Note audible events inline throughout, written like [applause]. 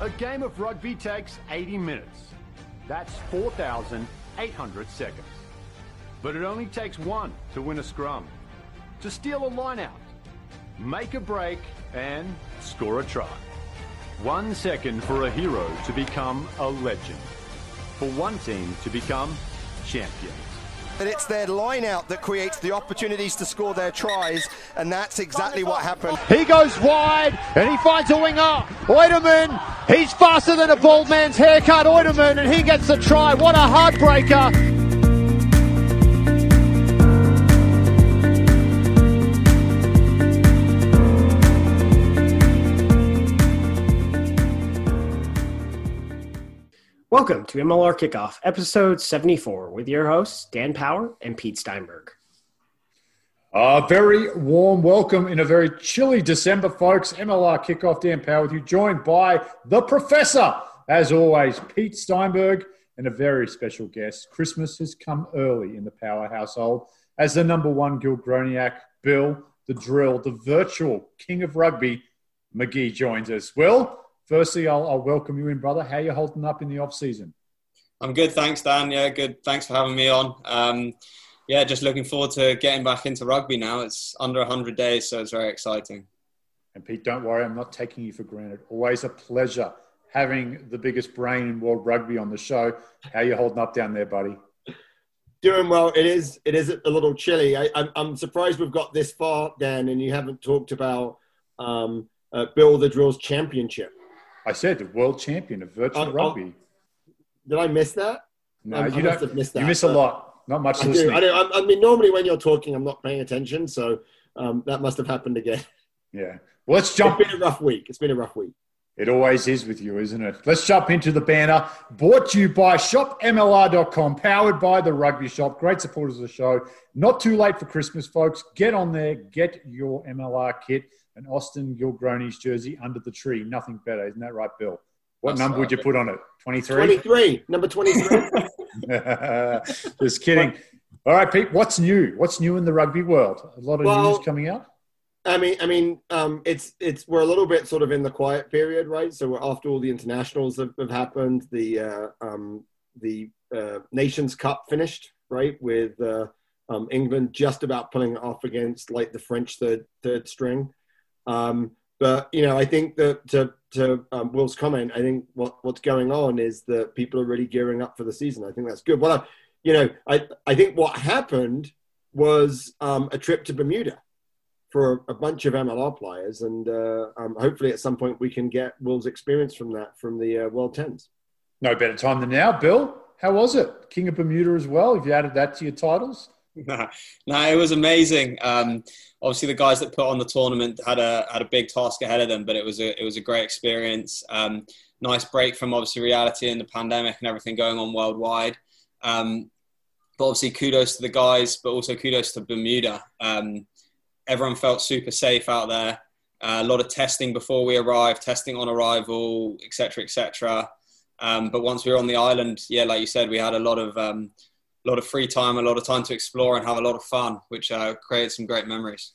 A game of rugby takes 80 minutes. That's 4,800 seconds. But it only takes one to win a scrum, to steal a line out, make a break, and score a try. One second for a hero to become a legend. For one team to become champions. That it's their line out that creates the opportunities to score their tries, and that's exactly what happened. He goes wide and he finds a winger. Oiderman, he's faster than a bald man's haircut. Oiderman, and he gets the try. What a heartbreaker. Welcome to MLR Kickoff, episode 74, with your hosts, Dan Power and Pete Steinberg. A very warm welcome in a very chilly December, folks. MLR Kickoff, Dan Power with you, joined by the Professor, as always, Pete Steinberg, and a very special guest. Christmas has come early in the Power household as the number one Gil Gilgroniac, Bill, the drill, the virtual king of rugby, McGee joins us. Will, firstly, I'll, I'll welcome you in, brother. How you holding up in the off season? I'm good, thanks, Dan. Yeah, good. Thanks for having me on. Um, yeah, just looking forward to getting back into rugby now. It's under 100 days, so it's very exciting. And Pete, don't worry, I'm not taking you for granted. Always a pleasure having the biggest brain in world rugby on the show. How you holding up down there, buddy? Doing well. It is. It is a little chilly. I, am I'm surprised we've got this far, Dan, and you haven't talked about um, uh, Bill the Drill's championship. I said the world champion of virtual Oh, oh, rugby. Did I miss that? No, I- I you must don't. have missed you miss a lot. Not much I do. I, do. I, I mean, normally when you're talking, I'm not paying attention, so um, that must have happened again. Yeah. Well, let's It's jump. been a rough week. It's been a rough week. It always is with you, isn't it? Let's jump into the banner. Brought to you by shopmlr.com, powered by the Rugby Shop. Great supporters of the show. Not too late for Christmas, folks. Get on there, get your MLR kit, an Austin Gilgronis jersey under the tree. Nothing better, isn't that right, Bill? What That's number would you put on it? 23? 23, number 23. [laughs] [laughs] Just kidding. All right, Pete, what's new? What's new in the rugby world? A lot of Well- news coming out? I mean, I mean, um, it's it's we're a little bit sort of in the quiet period, right? So we're after all the internationals have, have happened, the uh, um, the uh, Nations Cup finished, right, with uh, um, England just about pulling it off against like the French third third string. Um, but you know, I think that to to um, Will's comment, I think what what's going on is that people are really gearing up for the season. I think that's good. Well, I, you know, I I think what happened was um, a trip to Bermuda for a bunch of MLR players, and uh, um, hopefully at some point we can get Will's experience from that from the uh, World Tens. No better time than now. Bill, how was it? King of Bermuda as well. Have you added that to your titles? [laughs] no, it was amazing. Um, obviously, the guys that put on the tournament had a had a big task ahead of them, but it was a it was a great experience. Um, nice break from obviously reality and the pandemic and everything going on worldwide. Um, but obviously, kudos to the guys, but also kudos to Bermuda. Um, everyone felt super safe out there. Uh, a lot of testing before we arrived, testing on arrival, etc., etc. Um, but once we were on the island, yeah, like you said, we had a lot of um, a lot of free time, a lot of time to explore and have a lot of fun, which uh, created some great memories.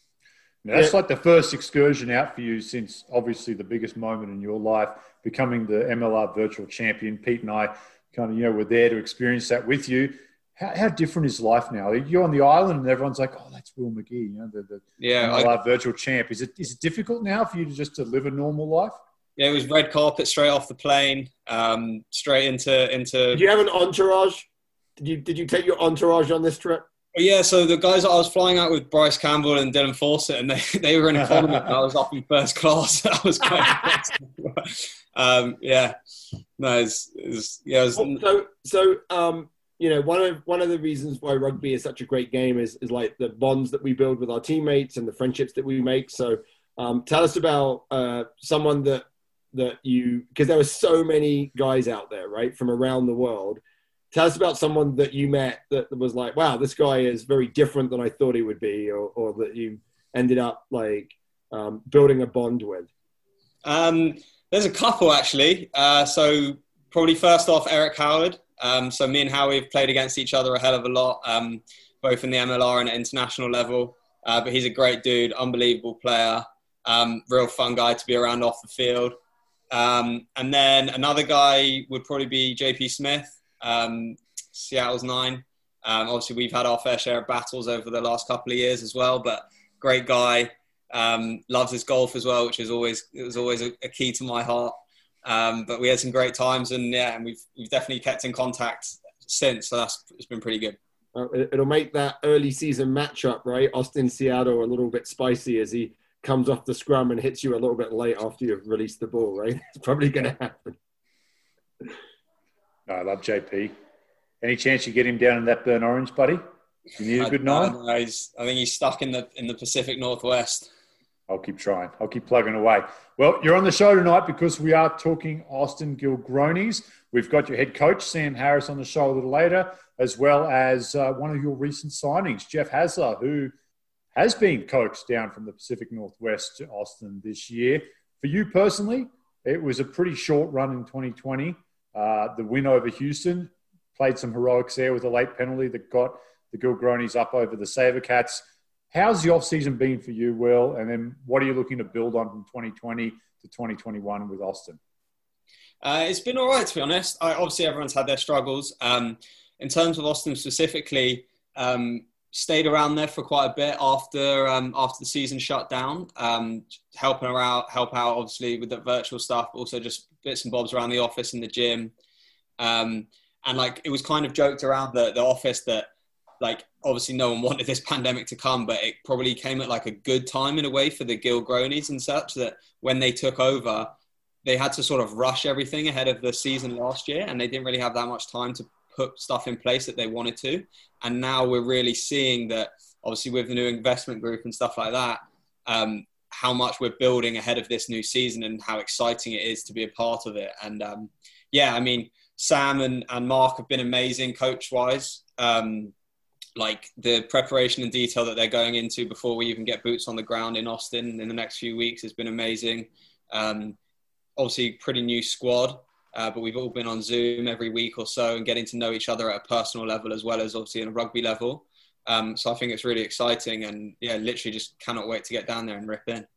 Now, that's Yeah. like the first excursion out for you since obviously the biggest moment in your life, becoming the MLR virtual champion. Pete and I kind of, you know, were there to experience that with you. How, how different is life now? You're on the island and everyone's like, oh, that's Will McGee, you know, the, the Yeah, I, MLR virtual champ. Is it, is it difficult now for you to just to live a normal life? yeah, it was red carpet straight off the plane, um, straight into into. Do you have an entourage? Did you did you take your entourage on this trip? Yeah, so the guys that I was flying out with, Bryce Campbell and Dylan Fawcett, and they, [laughs] they were in economy, and I was up in first class. [laughs] That was quite [laughs] um, yeah, no, it's, it's yeah, it was, So so um, you know one of one of the reasons why rugby is such a great game is is like the bonds that we build with our teammates and the friendships that we make. So um, tell us about uh, someone that that you because there were so many guys out there right from around the world. Tell us about someone that you met that was like, wow, this guy is very different than I thought he would be, or, or that you ended up like um, building a bond with. Um, there's a couple actually. Uh, so probably first off, Eric Howard. Um, so me and Howie have played against each other a hell of a lot, um, both in the MLR and at international level. Uh, but he's a great dude, unbelievable player, um, real fun guy to be around off the field. Um, and then another guy would probably be JP Smith, um, Seattle's nine. Um, obviously, we've had our fair share of battles over the last couple of years as well, but great guy. Um, loves his golf as well, which is always it was always a, a key to my heart. Um, but we had some great times, and yeah, and we've we've definitely kept in contact since. So that's it's been pretty good. Uh, it'll make that early season matchup, right? Austin Seattle a little bit spicy as he comes off the scrum and hits you a little bit late after you've released the ball, right? [laughs] It's probably going to happen. No, I love JP. Any chance you get him down in that burn orange, buddy? You need a good night. I, I think he's stuck in the in the Pacific Northwest. I'll keep trying. I'll keep plugging away. Well, you're on the show tonight because we are talking Austin Gilgronis. We've got your head coach, Sam Harris, on the show a little later, as well as uh, one of your recent signings, Jeff Hassler, who has been coached down from the Pacific Northwest to Austin this year. For you personally, it was a pretty short run in 2020. Uh, the win over Houston played some heroics there with a late penalty that got the Gilgronis up over the Sabercats. How's the off-season been for you, Will? And then what are you looking to build on from 2020 to 2021 with Austin? Uh, it's been all right, to be honest. I, obviously, everyone's had their struggles. Um, in terms of Austin specifically, um, stayed around there for quite a bit after um, after the season shut down, um, helping her out, help out obviously with the virtual stuff, but also just bits and bobs around the office and the gym. Um, and like it was kind of joked around the, the office that like obviously no one wanted this [laughs] pandemic to come, but it probably came at like a good time in a way for the Gilgronis and such that when they took over, they had to sort of rush everything ahead of the season last year, and they didn't really have that much time to put stuff in place that they wanted to. And now we're really seeing that, obviously, with the new investment group and stuff like that, um, how much we're building ahead of this new season and how exciting it is to be a part of it. And um, yeah, I mean, Sam and, and Mark have been amazing coach wise. Um, like the preparation and detail that they're going into before we even get boots on the ground in Austin in the next few weeks has been amazing. Um, obviously, pretty new squad, uh, but we've all been on Zoom every week or so and getting to know each other at a personal level as well as obviously in a rugby level. Um, so I think it's really exciting, and yeah, literally just cannot wait to get down there and rip in.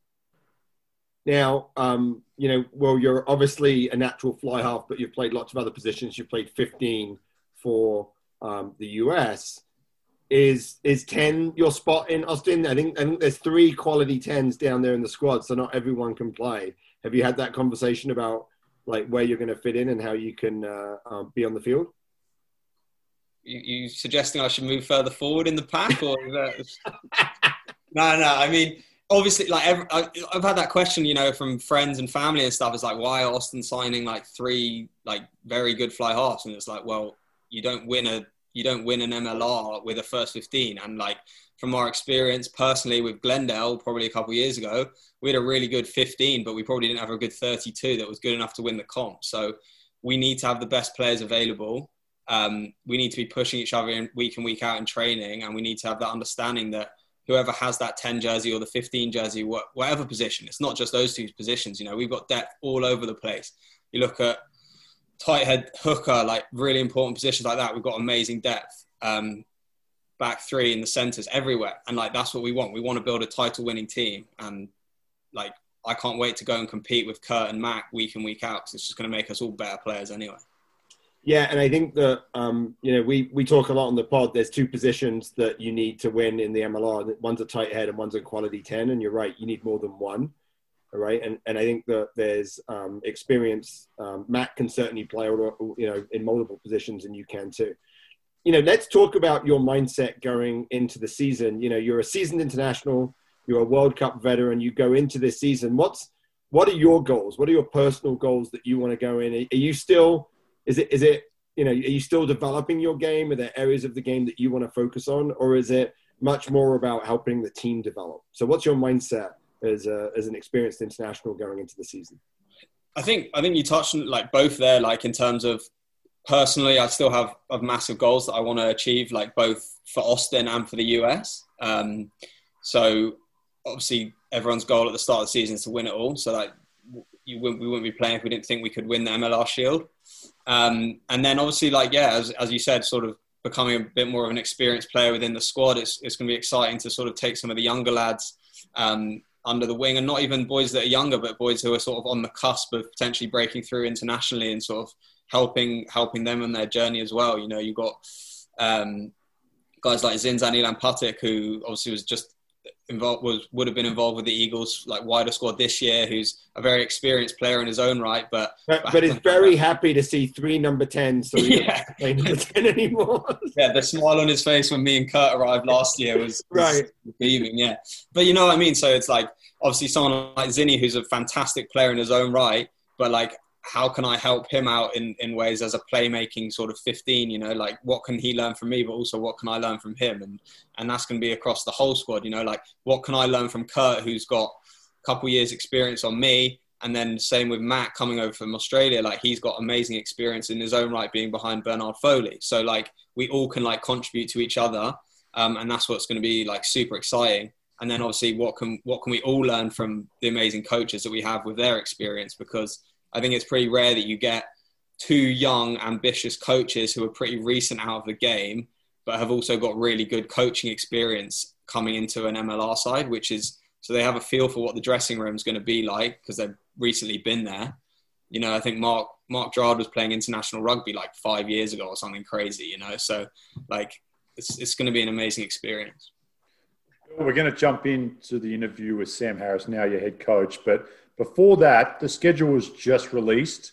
Now, um, you know, well, you're obviously a natural fly half, but you've played lots of other positions. You've played 15 for um, the US is is 10 your spot in Austin? I think I think there's three quality 10s down there in the squad, so not everyone can play. Have you had that conversation about like where you're going to fit in and how you can uh, um, be on the field? You, you, suggesting I should move further forward in the pack, or [laughs] no, no. I mean, obviously, like every, I've had that question, you know, from friends and family and stuff. It's like, why Austin signing like three like very good fly halves? And it's like, well, you don't win a you don't win an MLR with a first 15. And like from our experience personally with Glendale, probably a couple years ago, we had a really good 15, but we probably didn't have a good 32 that was good enough to win the comp. So we need to have the best players available. Um, we need to be pushing each other in week in week out in training, and we need to have that understanding that whoever has that 10 jersey or the 15 jersey, whatever position, it's not just those two positions. You know, we've got depth all over the place. You look at tight head hooker, like really important positions like that. We've got amazing depth. Um, back three in the centers everywhere, and like that's what we want. We want to build a title-winning team, and like I can't wait to go and compete with Kurt and Mac week in week out because it's just going to make us all better players anyway. Yeah, and I think that um, you know we we talk a lot on the pod. There's two positions that you need to win in the MLR. One's a tight head and one's a quality ten. And you're right, you need more than one right? And and I think that there's um, experience. Um, Matt can certainly play, you know, in multiple positions, and you can too. You know, let's talk about your mindset going into the season. You know, you're a seasoned international, you're a World Cup veteran. You go into this season. What's what are your goals? What are your personal goals that you want to go in? Are you still? Is it is it you know? Are you still developing your game? Are there areas of the game that you want to focus on, or is it much more about helping the team develop? So, what's your mindset as a, as an experienced international going into the season? I think I think you touched on like both there. Like in terms of personally, I still have, have massive goals that I want to achieve, like both for Austin and for the US. Um, so obviously, everyone's goal at the start of the season is to win it all. So like you wouldn't, we wouldn't be playing if we didn't think we could win the MLR Shield. Um, and then obviously, like yeah, as as you said, sort of becoming a bit more of an experienced player within the squad. It's it's going to be exciting to sort of take some of the younger lads. Um, under the wing, and not even boys that are younger, but boys who are sort of on the cusp of potentially breaking through internationally and sort of helping helping them on their journey as well. You know, you got um, guys like Zinzan Elan-Puttick, who obviously was just involved was would have been involved with the Eagles like wider squad this year, who's a very experienced player in his own right, but but, but is very happy to see three number tens, so he yeah. play number ten anymore. [laughs] yeah, the smile on his face when me and Kurt arrived last year was, was right beaming. Yeah, but you know what I mean. So it's like obviously someone like Zinny, who's a fantastic player in his own right, but like how can I help him out in, in ways as a playmaking sort of 15, you know, like what can he learn from me, but also what can I learn from him? And, and that's going to be across the whole squad, you know, like what can I learn from Kurt, who's got a couple years experience on me. And then same with Matt coming over from Australia, like he's got amazing experience in his own right being behind Bernard Foley. So like we all can like contribute to each other. Um, and that's what's going to be like super exciting and then obviously what can what can we all learn from the amazing coaches that we have with their experience because I think it's pretty rare that you get two young, ambitious coaches who are pretty recent out of the game, but have also got really good coaching experience coming into an MLR side, which is so they have a feel for what the dressing room is going to be like because they've recently been there. You know, I think Mark Mark Gerrard was playing international rugby like five years ago or something crazy. You know, so like it's it's going to be an amazing experience. We're going to jump into the interview with Sam Harris now, your head coach, but before that, the schedule was just released.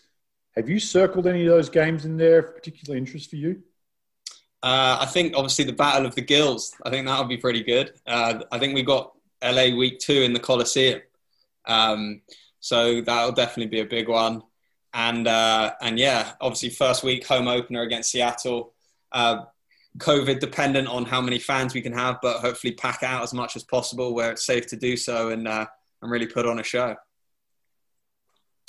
Have you circled any of those games in there of particular interest for you? Uh, I think obviously the Battle of the Gills. I think that would be pretty good. Uh, I think we've got LA week two in the Coliseum, um, so that'll definitely be a big one. And uh, and yeah, obviously first week home opener against Seattle. Uh, COVID dependent on how many fans we can have, but hopefully pack out as much as possible where it's safe to do so and uh, and really put on a show.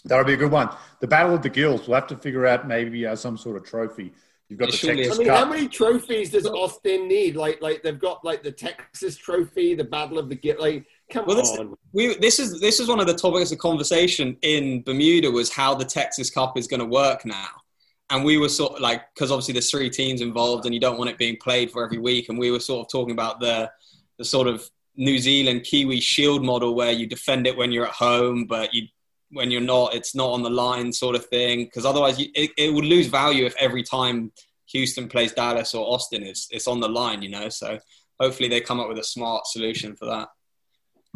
That'll be a good one. The Battle of the Gills. We'll have to figure out maybe uh, some sort of trophy. You've got the Texas I mean, Cup. how many trophies does Austin need? Like, like they've got like the Texas Trophy, the Battle of the Gills. Like, come well, this, on. We, this is this is one of the topics of conversation in Bermuda was how the Texas Cup is going to work now. And we were sort of like, because obviously there's three teams involved, and you don't want it being played for every week. And we were sort of talking about the the sort of New Zealand Kiwi Shield model where you defend it when you're at home, but you when you're not, it's not on the line sort of thing. Because otherwise, you, it, it would lose value if every time Houston plays Dallas or Austin, it's, it's on the line, you know. So hopefully they come up with a smart solution for that.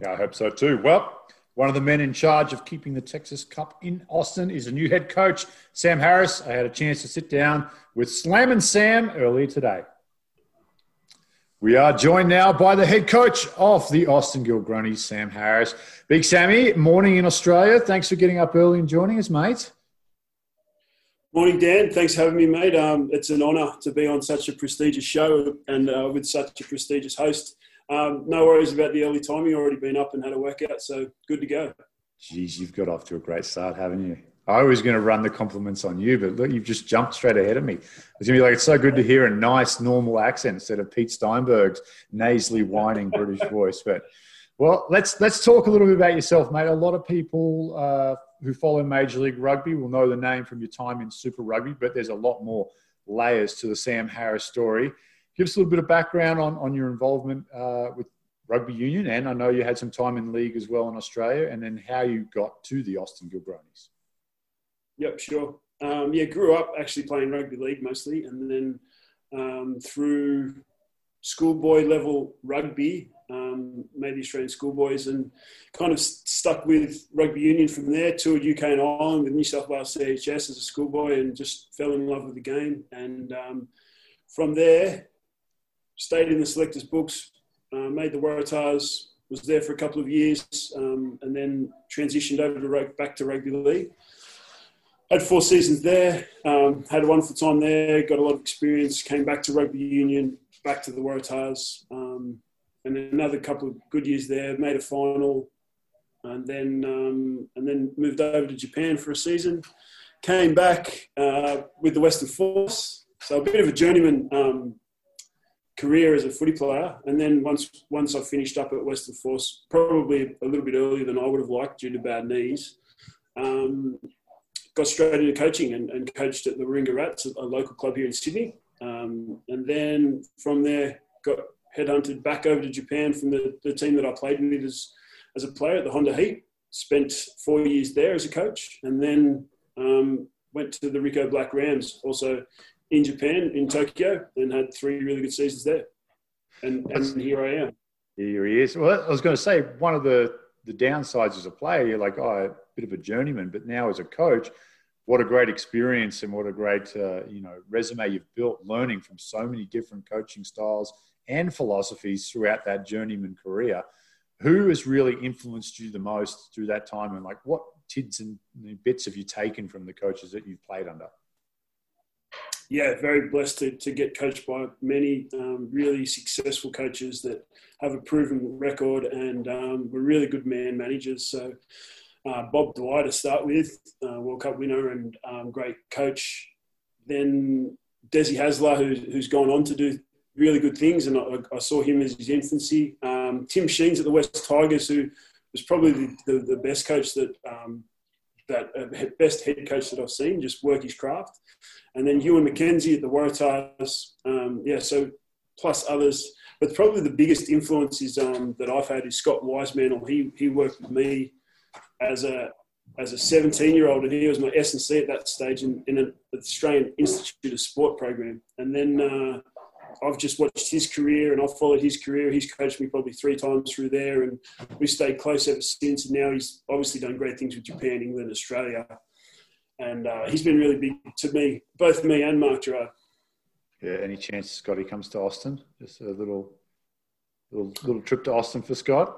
Yeah, I hope so too. Well, one of the men in charge of keeping the Texas Cup in Austin is a new head coach, Sam Harris. I had a chance to sit down with Slam and Sam earlier today. We are joined now by the head coach of the Austin Gilgronis, Sam Harris. Big Sammy, morning in Australia. Thanks for getting up early and joining us, mate. Morning, Dan. Thanks for having me, mate. Um, it's an honour to be on such a prestigious show and uh, with such a prestigious host. Um, no worries about the early time. You've already been up and had a workout, so good to go. Geez, you've got off to a great start, haven't you? I was going to run the compliments on you, but look, you've just jumped straight ahead of me. It's going to be like, it's so good to hear a nice, normal accent instead of Pete Steinberg's nasally, whining British [laughs] voice. But, well, let's, let's talk a little bit about yourself, mate. A lot of people uh, who follow Major League Rugby will know the name from your time in Super Rugby, but there's a lot more layers to the Sam Harris story. Give us a little bit of background on, on your involvement uh, with rugby union, and I know you had some time in league as well in Australia, and then how you got to the Austin Gilgronis. Yep, sure. Um, yeah, grew up actually playing rugby league mostly, and then um, through schoolboy level rugby, um, made the Australian schoolboys, and kind of stuck with rugby union from there. Toured UK and Ireland with New South Wales CHS as a schoolboy, and just fell in love with the game. And um, from there, stayed in the selectors' books, uh, made the Waratahs, was there for a couple of years, um, and then transitioned over to back to rugby league had four seasons there, um, had a wonderful time there, got a lot of experience, came back to rugby union, back to the Waratahs, um, and then another couple of good years there, made a final, and then um, and then moved over to Japan for a season, came back uh, with the Western Force, so a bit of a journeyman um, career as a footy player, and then once once I finished up at Western Force, probably a little bit earlier than I would have liked due to bad knees. Um, got straight into coaching and, and coached at the Warringah Rats, a local club here in Sydney. Um, and then from there, got headhunted back over to Japan from the, the team that I played with as, as a player at the Honda Heat. Spent four years there as a coach, and then um, went to the Ricoh Black Rams, also in Japan, in Tokyo, and had three really good seasons there. And, and here I am. Here he is. Well, I was going to say one of the the downsides as a player, you're like, oh, a bit of a journeyman, but now as a coach, what a great experience and what a great uh, you know resume you've built, learning from so many different coaching styles and philosophies throughout that journeyman career. Who has really influenced you the most through that time, and like what tids and bits have you taken from the coaches that you've played under? Yeah, very blessed to, to get coached by many um, really successful coaches that have a proven record and um, were really good man managers. So, uh, Bob Dwyer to start with, uh, World Cup winner and um, great coach. Then Desi Hasler, who, who's gone on to do really good things, and I, I saw him as his infancy. Um, Tim Sheens at the West Tigers, who was probably the, the, the best coach that um, that uh, [laughs] best head coach that I've seen, just work his craft. And then Ewen McKenzie at the Waratahs, um, yeah, so plus others. But probably the biggest influence is, um, that I've had is Scott Wiseman. He, he worked with me as a as a 17 year old, and he was my S&C at that stage in, in an Australian Institute of Sport program. And then uh, I've just watched his career and I've followed his career. He's coached me probably three times through there, and we've stayed close ever since. And now he's obviously done great things with Japan, England, Australia, and uh, he's been really big to me, both me and Mark Gerrard. Yeah, any chance Scotty comes to Austin? Just a little, little, little trip to Austin for Scott.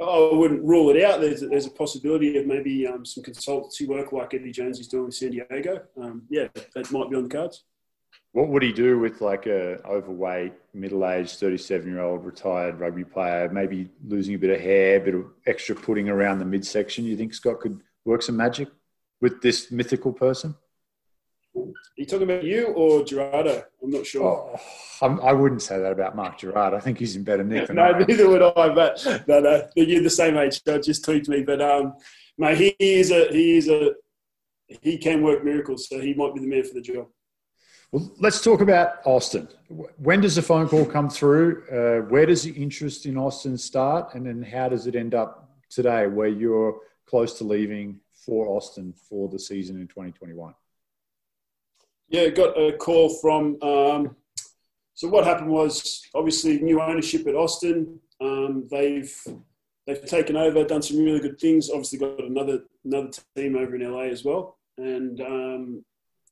Oh, I wouldn't rule it out. There's a, there's a possibility of maybe um, some consultancy work like Eddie Jones is doing in San Diego. Um, yeah, that might be on the cards. What would he do with like a overweight, middle-aged, thirty-seven-year-old retired rugby player, maybe losing a bit of hair, a bit of extra pudding around the midsection? You think Scott could work some magic with this mythical person? Are you talking about you or Gerardo? I'm not sure. Oh, I'm, I would not say that about Mark Gerrard. I think he's in better nick than no, neither would I. But no, no, you're the same age. So just tweaked me. But um, mate, he is a he is a he can work miracles. So he might be the man for the job. Well, let's talk about Austin. When does the phone call come through? Uh, where does the interest in Austin start? And then how does it end up today where you're close to leaving for Austin for the season in 2021? Yeah, got a call from. Um, so what happened was obviously new ownership at Austin. Um, they've they've taken over, done some really good things. Obviously, got another another team over in LA as well, and um,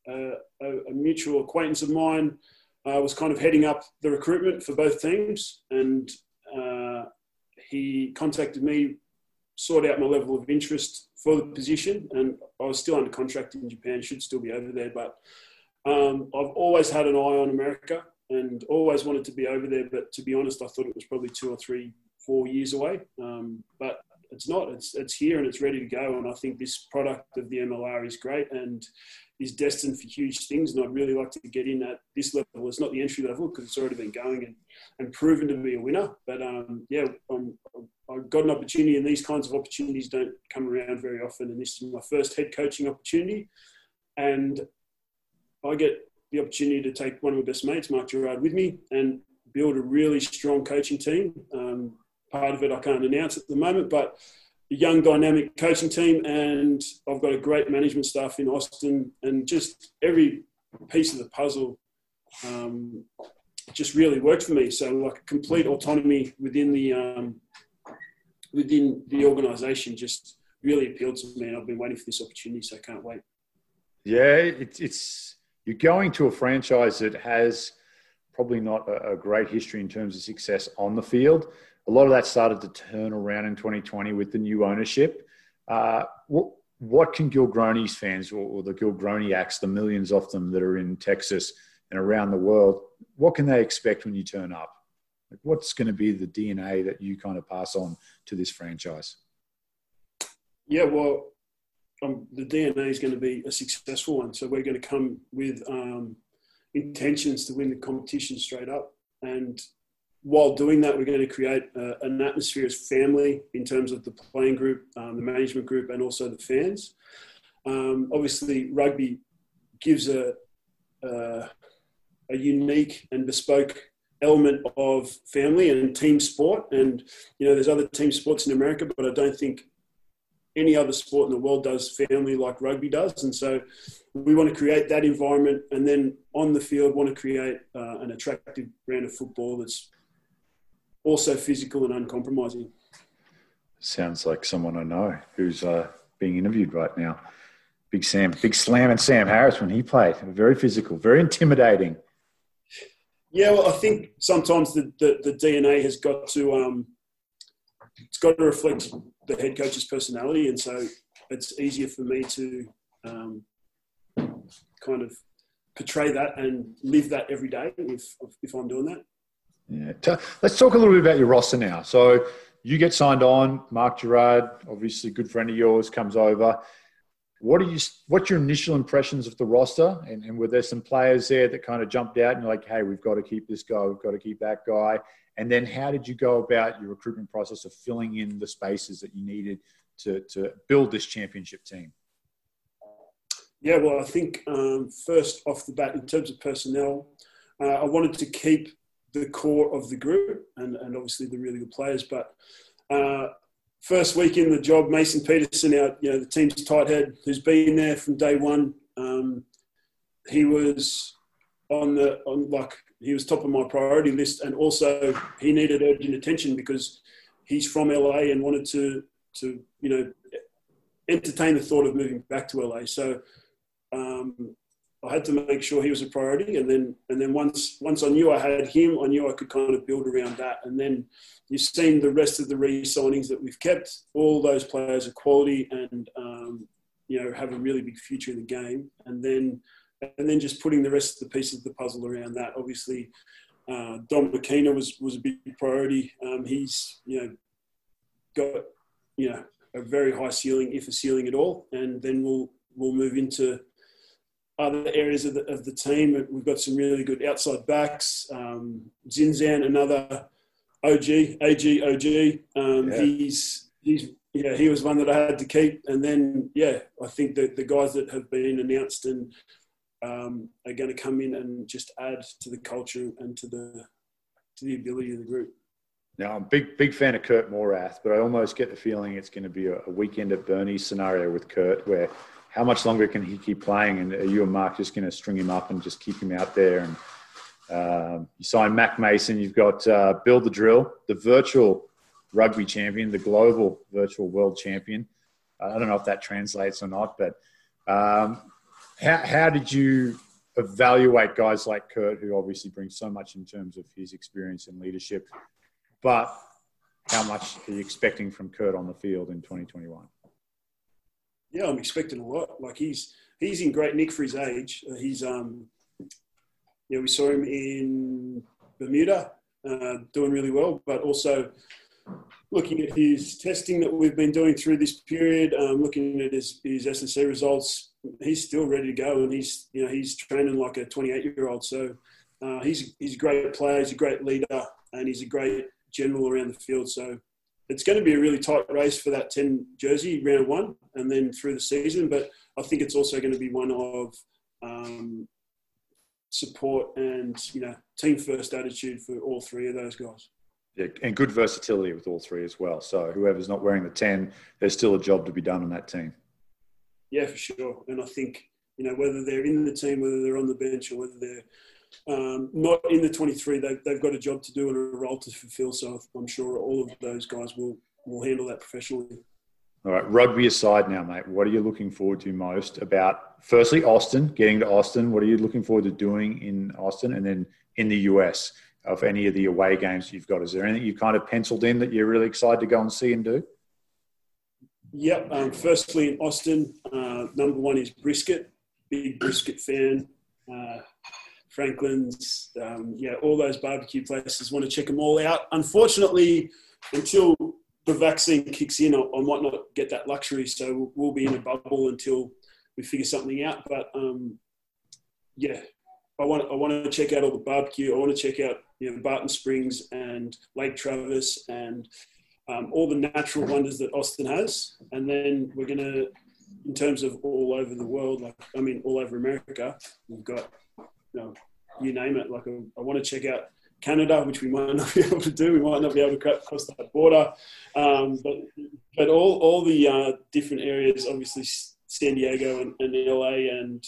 a, a, mutual acquaintance of mine uh, was kind of heading up the recruitment for both teams, and uh, he contacted me, sought out my level of interest for the position, and I was still under contract in Japan, should still be over there, but um, I've always had an eye on America and always wanted to be over there, but to be honest, I thought it was probably two or three, four years away. Um, but it's not. It's it's here and it's ready to go. And I think this product of the MLR is great and is destined for huge things. And I'd really like to get in at this level. It's not the entry level because it's already been going and, and proven to be a winner. But um, yeah, I'm, I've got an opportunity, and these kinds of opportunities don't come around very often. And this is my first head coaching opportunity, and I get the opportunity to take one of my best mates, Mark Gerrard, with me and build a really strong coaching team. Um, part of it I can't announce at the moment, but young, dynamic coaching team, and I've got a great management staff in Austin, and just every piece of the puzzle um, just really worked for me. So, like complete autonomy within the um, within the organisation just really appealed to me, and I've been waiting for this opportunity, so I can't wait. Yeah, it's, it's you're going to a franchise that has probably not a, a great history in terms of success on the field a lot of that started to turn around in 2020 with the new ownership. Uh, what, what can Gilgronis fans or, or the Gilgroniacs, the millions of them that are in Texas and around the world, what can they expect when you turn up? Like what's going to be the DNA that you kind of pass on to this franchise? Yeah, well, um, the DNA is going to be a successful one. So we're going to come with um, intentions to win the competition straight up. And while doing that, we're going to create uh, an atmosphere as family in terms of the playing group, um, the management group, and also the fans. Um, obviously, rugby gives a, uh, a unique and bespoke element of family and team sport. And you know, there's other team sports in America, but I don't think any other sport in the world does family like rugby does. And so we want to create that environment, and then on the field, want to create uh, an attractive brand of football that's also physical and uncompromising. Sounds like someone I know who's uh, being interviewed right now. Big Sam, big slam and Sam Harris when he played. Very physical, very intimidating. Yeah, well, I think sometimes the, the, the DNA has got to um, it's got to reflect the head coach's personality, and so it's easier for me to um, kind of portray that and live that every day if if I'm doing that. Yeah. Let's talk a little bit about your roster now. So you get signed on. Mark Gerrard, obviously good friend of yours, comes over. What are you? What's your initial impressions of the roster? And, and were there some players there that kind of jumped out and you're like, "Hey, we've got to keep this guy. We've got to keep that guy." And then, how did you go about your recruitment process of filling in the spaces that you needed to to build this championship team? Yeah, well, I think um, first off the bat, in terms of personnel, uh, I wanted to keep the core of the group and, and obviously the really good players. But uh, first week in the job, Mason Peterson, out, you know the team's tight head, who's been there from day one. Um, he was on the on like he was top of my priority list, and also he needed urgent attention because he's from LA and wanted to to you know entertain the thought of moving back to LA. So um, I had to make sure he was a priority, and then and then once once I knew I had him, I knew I could kind of build around that. And then you've seen the rest of the re-signings that we've kept. All those players are quality and um, you know have a really big future in the game. And then and then just putting the rest of the pieces of the puzzle around that. Obviously, uh, Dom McKenna was was a big priority. Um, he's you know got you know a very high ceiling, if a ceiling at all. And then we'll we'll move into other areas of the, of the team. We've got some really good outside backs. Um, Zinzan, another OG, AG, OG. Um, yeah. He's he's yeah, he was one that I had to keep. And then yeah, I think that the guys that have been announced and um, are going to come in and just add to the culture and to the to the ability of the group. Now, I'm a big, big fan of Kurt Morath, but I almost get the feeling it's going to be a, a weekend at Bernie's scenario with Kurt, where how much longer can he keep playing? And are you and Mark just going to string him up and just keep him out there? And um, you sign Mac Mason. You've got uh, Bill the Drill, the virtual rugby champion, the global virtual world champion. I don't know if that translates or not, but um, how, how did you evaluate guys like Kurt, who obviously brings so much in terms of his experience and leadership, but how much are you expecting from Kurt on the field in 2021? Yeah, I'm expecting a lot. Like he's he's in great nick for his age. Uh, he's um, yeah, we saw him in Bermuda uh, doing really well, but also looking at his testing that we've been doing through this period, um, looking at his, his S&C results, he's still ready to go, and he's you know he's training like a 28 year old. So uh, he's he's a great player, he's a great leader, and he's a great general around the field. So it's going to be a really tight race for that 10 jersey round one and then through the season. But I think it's also going to be one of um, support and, you know, team first attitude for all three of those guys. Yeah, and good versatility with all three as well. So whoever's not wearing the 10, there's still a job to be done on that team. Yeah, for sure. And I think, you know, whether they're in the team, whether they're on the bench or whether they're um, not in the 23. They've, they've got a job to do and a role to fulfill. So I'm sure all of those guys will, will handle that professionally. All right, rugby aside now, mate. What are you looking forward to most about? Firstly, Austin, getting to Austin. What are you looking forward to doing in Austin, and then in the US? Of any of the away games you've got, is there anything you've kind of penciled in that you're really excited to go and see and do? Yep. Um, firstly, in Austin, uh, number one is brisket. Big brisket fan. Uh, Franklin's, um, yeah, all those barbecue places. Want to check them all out. Unfortunately, until the vaccine kicks in, I, I might not get that luxury. So we'll, we'll, be in a bubble until we figure something out. But um, yeah, I want I want to check out all the barbecue. I want to check out you know Barton Springs and Lake Travis and um, all the natural wonders that Austin has. And then we're gonna, in terms of all over the world, like I mean, all over America, we've got you know, you name it. Like I, I want to check out Canada, which we might [laughs] not be able to do. We might not be able to cross that border. Um, but but all all the uh, different areas, obviously San Diego and, and LA and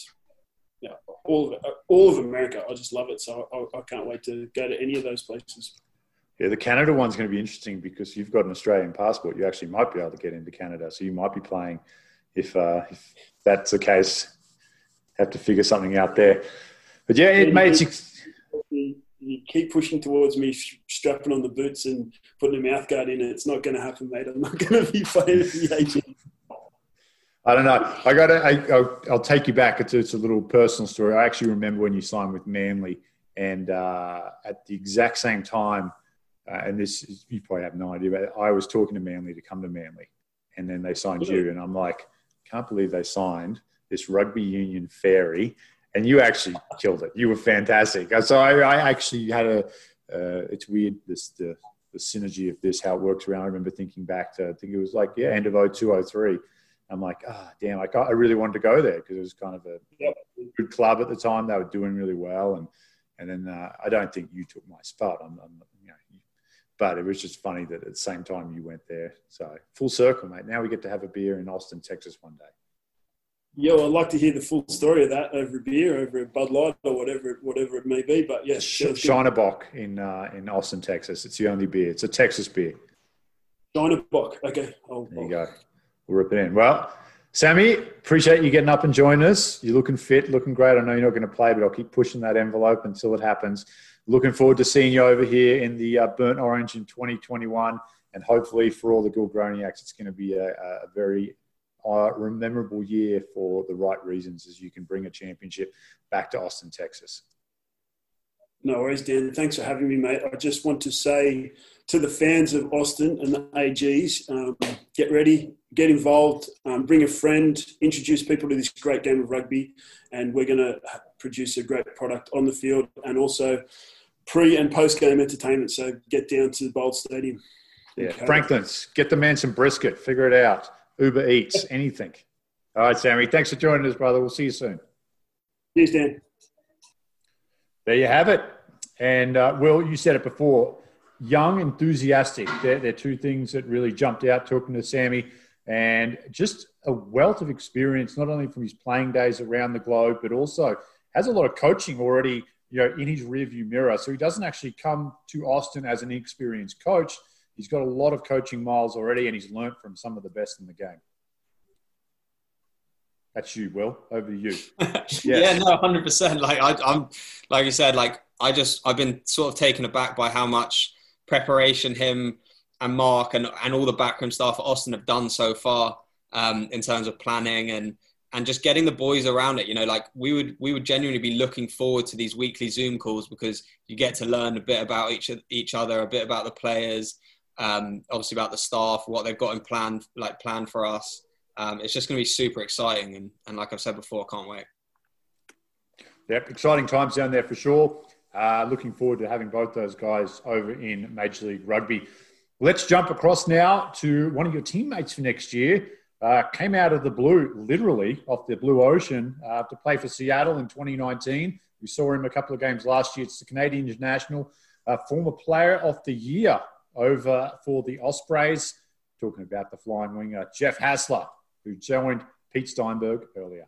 yeah, all of all of America. I just love it. So I, I can't wait to go to any of those places. Yeah, the Canada one's going to be interesting because you've got an Australian passport. You actually might be able to get into Canada, so you might be playing. If, uh, if that's the case, have to figure something out there. But yeah, it made you, you keep pushing towards me, strapping on the boots and putting a mouth guard in. It's not going to happen, mate. I'm not [laughs] going to be playing the AG. I don't know. I got to. I'll, I'll, take you back. It's, it's, a little personal story. I actually remember when you signed with Manly, and uh, at the exact same time, uh, and this is, you probably have no idea, but I was talking to Manly to come to Manly, and then they signed you, and I'm like, can't believe they signed this rugby union fairy, and you actually killed it. You were fantastic. So I, I actually had a. Uh, it's weird this the the synergy of this how it works around. I remember thinking back to I think it was like yeah end of 02, 03 I'm like, ah, oh, damn, I, I really wanted to go there because it was kind of a yep. good club at the time. They were doing really well, and and then uh, I don't think you took my spot. I'm, I'm, you know, but it was just funny that at the same time you went there. So full circle, mate. Now we get to have a beer in Austin, Texas, one day. Yeah, well, I'd like to hear the full story of that over a beer, over a Bud Light or whatever, whatever it may be. But yes, yeah, Shiner Bock in uh, in Austin, Texas. It's the only beer. It's a Texas beer. Shiner Bock. Okay, I'll, there you go we'll rip it in. Well, Sammy, appreciate you getting up and joining us. You're looking fit, looking great. I know you're not going to play, but I'll keep pushing that envelope until it happens. Looking forward to seeing you over here in the uh, burnt orange in 2021. And hopefully, for all the Gilgroniacs, it's going to be a, a very uh, memorable year for the right reasons as you can bring a championship back to Austin, Texas. No worries, Dan. Thanks for having me, mate. I just want to say to the fans of Austin and the AGs, um, get ready, get involved, um, bring a friend, introduce people to this great game of rugby, and we're going to produce a great product on the field and also pre and post game entertainment. So get down to the Bold Stadium. Yeah, Franklin's, get the man some brisket, figure it out. Uber Eats, anything. All right, Sammy. Thanks for joining us, brother. We'll see you soon. Cheers, Dan. There you have it. And uh, Will, you said it before young, enthusiastic. They're, they're two things that really jumped out talking to Sammy and just a wealth of experience, not only from his playing days around the globe, but also has a lot of coaching already, you know, in his rearview mirror. So he doesn't actually come to Austin as an inexperienced coach. He's got a lot of coaching miles already, and he's learnt from some of the best in the game. That's you, Will. Over to you. [laughs] yes. yeah, no, hundred percent. Like I, I'm, like you said, like I just I've been sort of taken aback by how much preparation him and Mark and, and all the backroom staff at Austin have done so far um, in terms of planning and and just getting the boys around it. You know, like we would we would genuinely be looking forward to these weekly Zoom calls because you get to learn a bit about each each other, a bit about the players, um, obviously about the staff, what they've got in plan like planned for us. Um, it's just going to be super exciting, and, and like I've said before, I can't wait. Yep, exciting times down there for sure. Uh, looking forward to having both those guys over in Major League Rugby. Let's jump across now to one of your teammates for next year. Uh, came out of the blue, literally off the blue ocean, uh, to play for Seattle in 2019. We saw him a couple of games last year. It's the Canadian International, uh, former player of the year over for the Ospreys. Talking about the flying winger, Jeff Hassler, who joined Pete Steinberg earlier.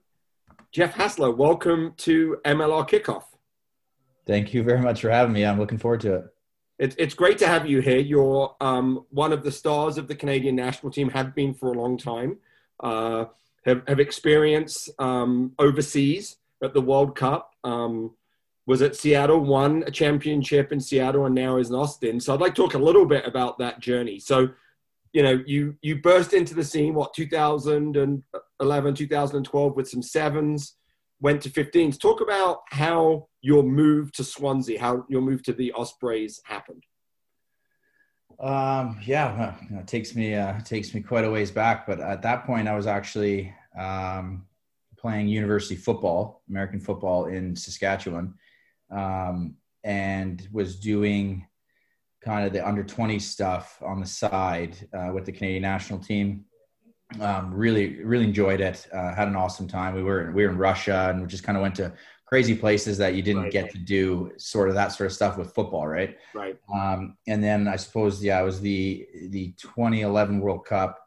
Jeff Hassler, welcome to MLR Kickoff. Thank you very much for having me. I'm looking forward to it. It's, it's great to have you here. You're um, one of the stars of the Canadian national team, have been for a long time, uh, have, have experience um, overseas at the World Cup. Um, was at Seattle, won a championship in Seattle, and now is in Austin. So I'd like to talk a little bit about that journey. So, you know, you you burst into the scene what 2011, 2012 with some sevens, went to 15s. Talk about how your move to Swansea, how your move to the Ospreys happened. Um, yeah, you know, it takes me uh, takes me quite a ways back, but at that point, I was actually um, playing university football, American football in Saskatchewan, um, and was doing kind of the under 20 stuff on the side uh, with the Canadian national team. Um, really, really enjoyed it. Uh, had an awesome time. We were we were in Russia and we just kind of went to crazy places that you didn't Right. get to do sort of that sort of stuff with football, right? Right. Um, and then I suppose, yeah, it was the the 2011 World Cup.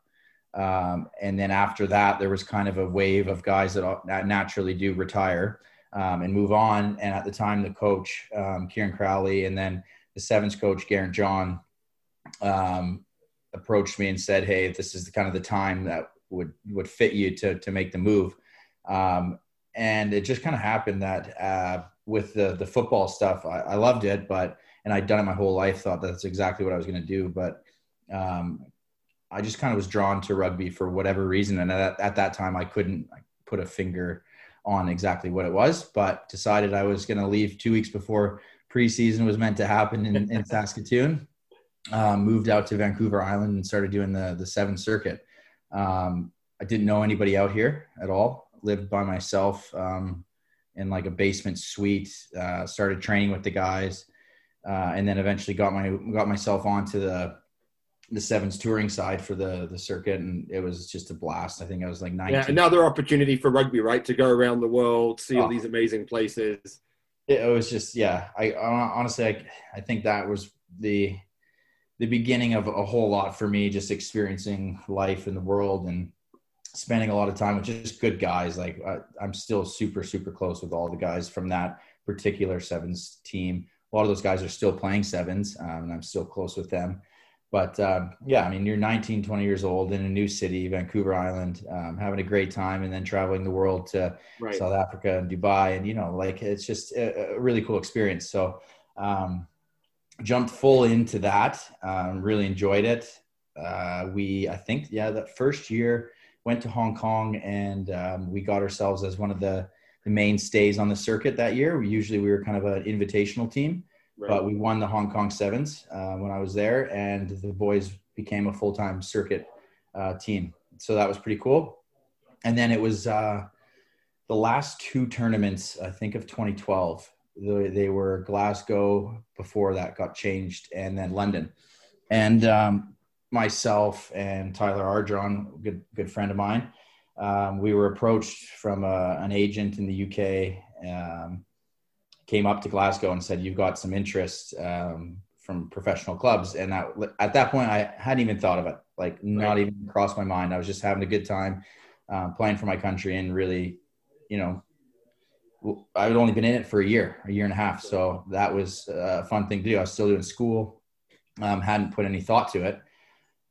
Um, and then after that, there was kind of a wave of guys that that naturally do retire um, and move on. And at the time, the coach, um, Kieran Crowley, and then the Sevens coach, Geraint John, um, approached me and said, "Hey, this is the kind of the time that would would fit you to to make the move." Um, and it just kind of happened that uh, with the the football stuff, I, I loved it, but and I'd done it my whole life, thought that's exactly what I was going to do, but um, I just kind of was drawn to rugby for whatever reason, and at, at that time, I couldn't put a finger on exactly what it was, but decided I was going to leave two weeks before preseason was meant to happen in, in [laughs] Saskatoon. Um, moved out to Vancouver Island and started doing the the seventh circuit. Um, I didn't know anybody out here at all. Lived by myself um, in like a basement suite. Uh, started training with the guys, uh, and then eventually got my got myself onto the the sevens touring side for the the circuit, and it was just a blast. I think I was like nineteen. Yeah, another opportunity for rugby, right? To go around the world, see all Oh. these amazing places. it was just yeah i I- honestly I, I think that was the the beginning of a whole lot for me just experiencing life in the world and spending a lot of time with just good guys like I, i'm still super super close with all the guys from that particular sevens team a lot of those guys are still playing sevens um, and i'm still close with them but um, yeah i mean you're 19 20 years old in a new city vancouver island um, having a great time and then traveling the world to Right. South Africa and Dubai, and you know, like it's just a, a really cool experience. So, um, jumped full into that. Um, really enjoyed it. Uh, we, I think, yeah, that first year went to Hong Kong, and um, we got ourselves as one of the the mainstays on the circuit that year. We usually we were kind of an invitational team, But we won the Hong Kong Sevens uh, when I was there, and the boys became a full time circuit uh, team. So that was pretty cool. And then it was uh, the last two tournaments, I think of 2012. They, they were Glasgow before that got changed, and then London. And um, myself and Tyler Ardron, good good friend of mine, um, we were approached from a, an agent in the UK. Um, came up to Glasgow and said, "You've got some interest um, from professional clubs." And that, at that point, I hadn't even thought of it. Like, not Right. even crossed my mind. I was just having a good time um, playing for my country and really, you know, I had only been in it for a year, a year and a half. So that was a fun thing to do. I was still doing school, um, hadn't put any thought to it.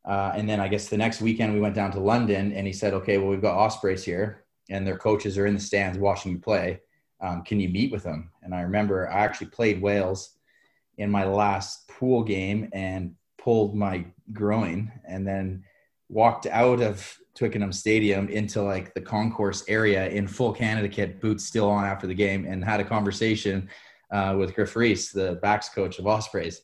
Uh, and then I guess the next weekend we went down to London and he said, okay, well, we've got Ospreys here and their coaches are in the stands watching you play. Um, can you meet with them? And I remember I actually played Wales in my last pool game and pulled my groin and then walked out of Twickenham Stadium into like the concourse area in full Canada kit, boots still on after the game, and had a conversation uh, with Gruff Rees, the backs coach of Ospreys.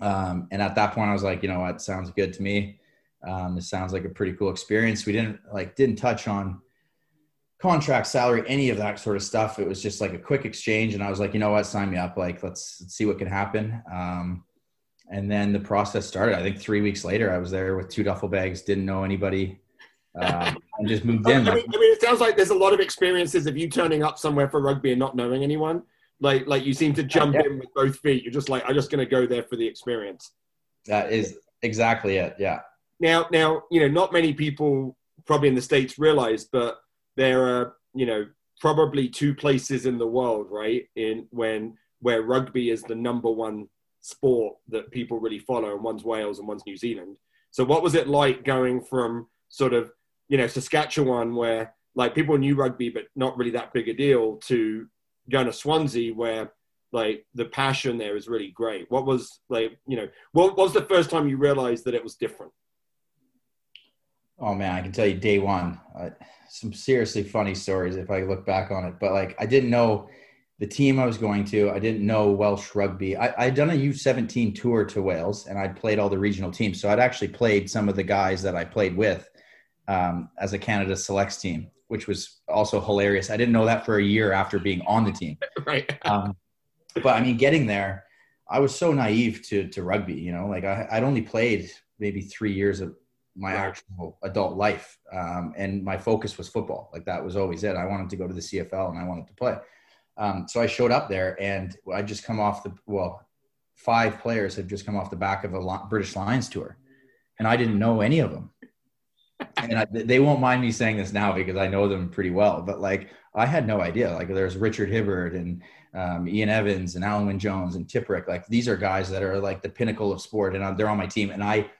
Um, and at that point, I was like, you know what, sounds good to me. Um, this sounds like a pretty cool experience. We didn't like didn't touch on contract, salary, any of that sort of stuff. It was just like a quick exchange, and I was like, you know what, sign me up. Like, let's, let's see what can happen. Um, and then the process started. I think three weeks later, I was there with two duffel bags, didn't know anybody, um, and just moved [laughs] I in. mean, I mean, it sounds like there's a lot of experiences of you turning up somewhere for rugby and not knowing anyone. Like, like you seem to jump Yeah. in with both feet. You're just like, I'm just going to go there for the experience. That is exactly it. Yeah. Now, now, you know, not many people probably in the states realize, but there are, you know, probably two places in the world, right, in when where rugby is the number one sport that people really follow, and one's Wales and one's New Zealand. So, what was it like going from sort of, you know, Saskatchewan, where like people knew rugby but not really that big a deal, to going to Swansea, where like the passion there is really great. What was like, you know, what was the first time you realized that it was different? Oh man, I can tell you day one, uh, some seriously funny stories if I look back on it. But like, I didn't know the team I was going to. I didn't know Welsh rugby. I, I'd done a U17 tour to Wales, and I'd played all the regional teams. So I'd actually played some of the guys that I played with um, as a Canada selects team, which was also hilarious. I didn't know that for a year after being on the team. [laughs] right. Um, but I mean, getting there, I was so naive to to rugby. You know, like I, I'd only played maybe three years of my actual adult life, um, and my focus was football. Like that was always it. I wanted to go to the CFL and I wanted to play. Um, so I showed up there, and I just come off the well, five players have just come off the back of a British Lions tour, and I didn't know any of them. and I, they won't mind me saying this now because I know them pretty well. But like, I had no idea. Like, there's Richard Hibbard and um, Ian Evans and Alun Wyn Jones and Tipuric. Like, these are guys that are like the pinnacle of sport, and they're on my team. And I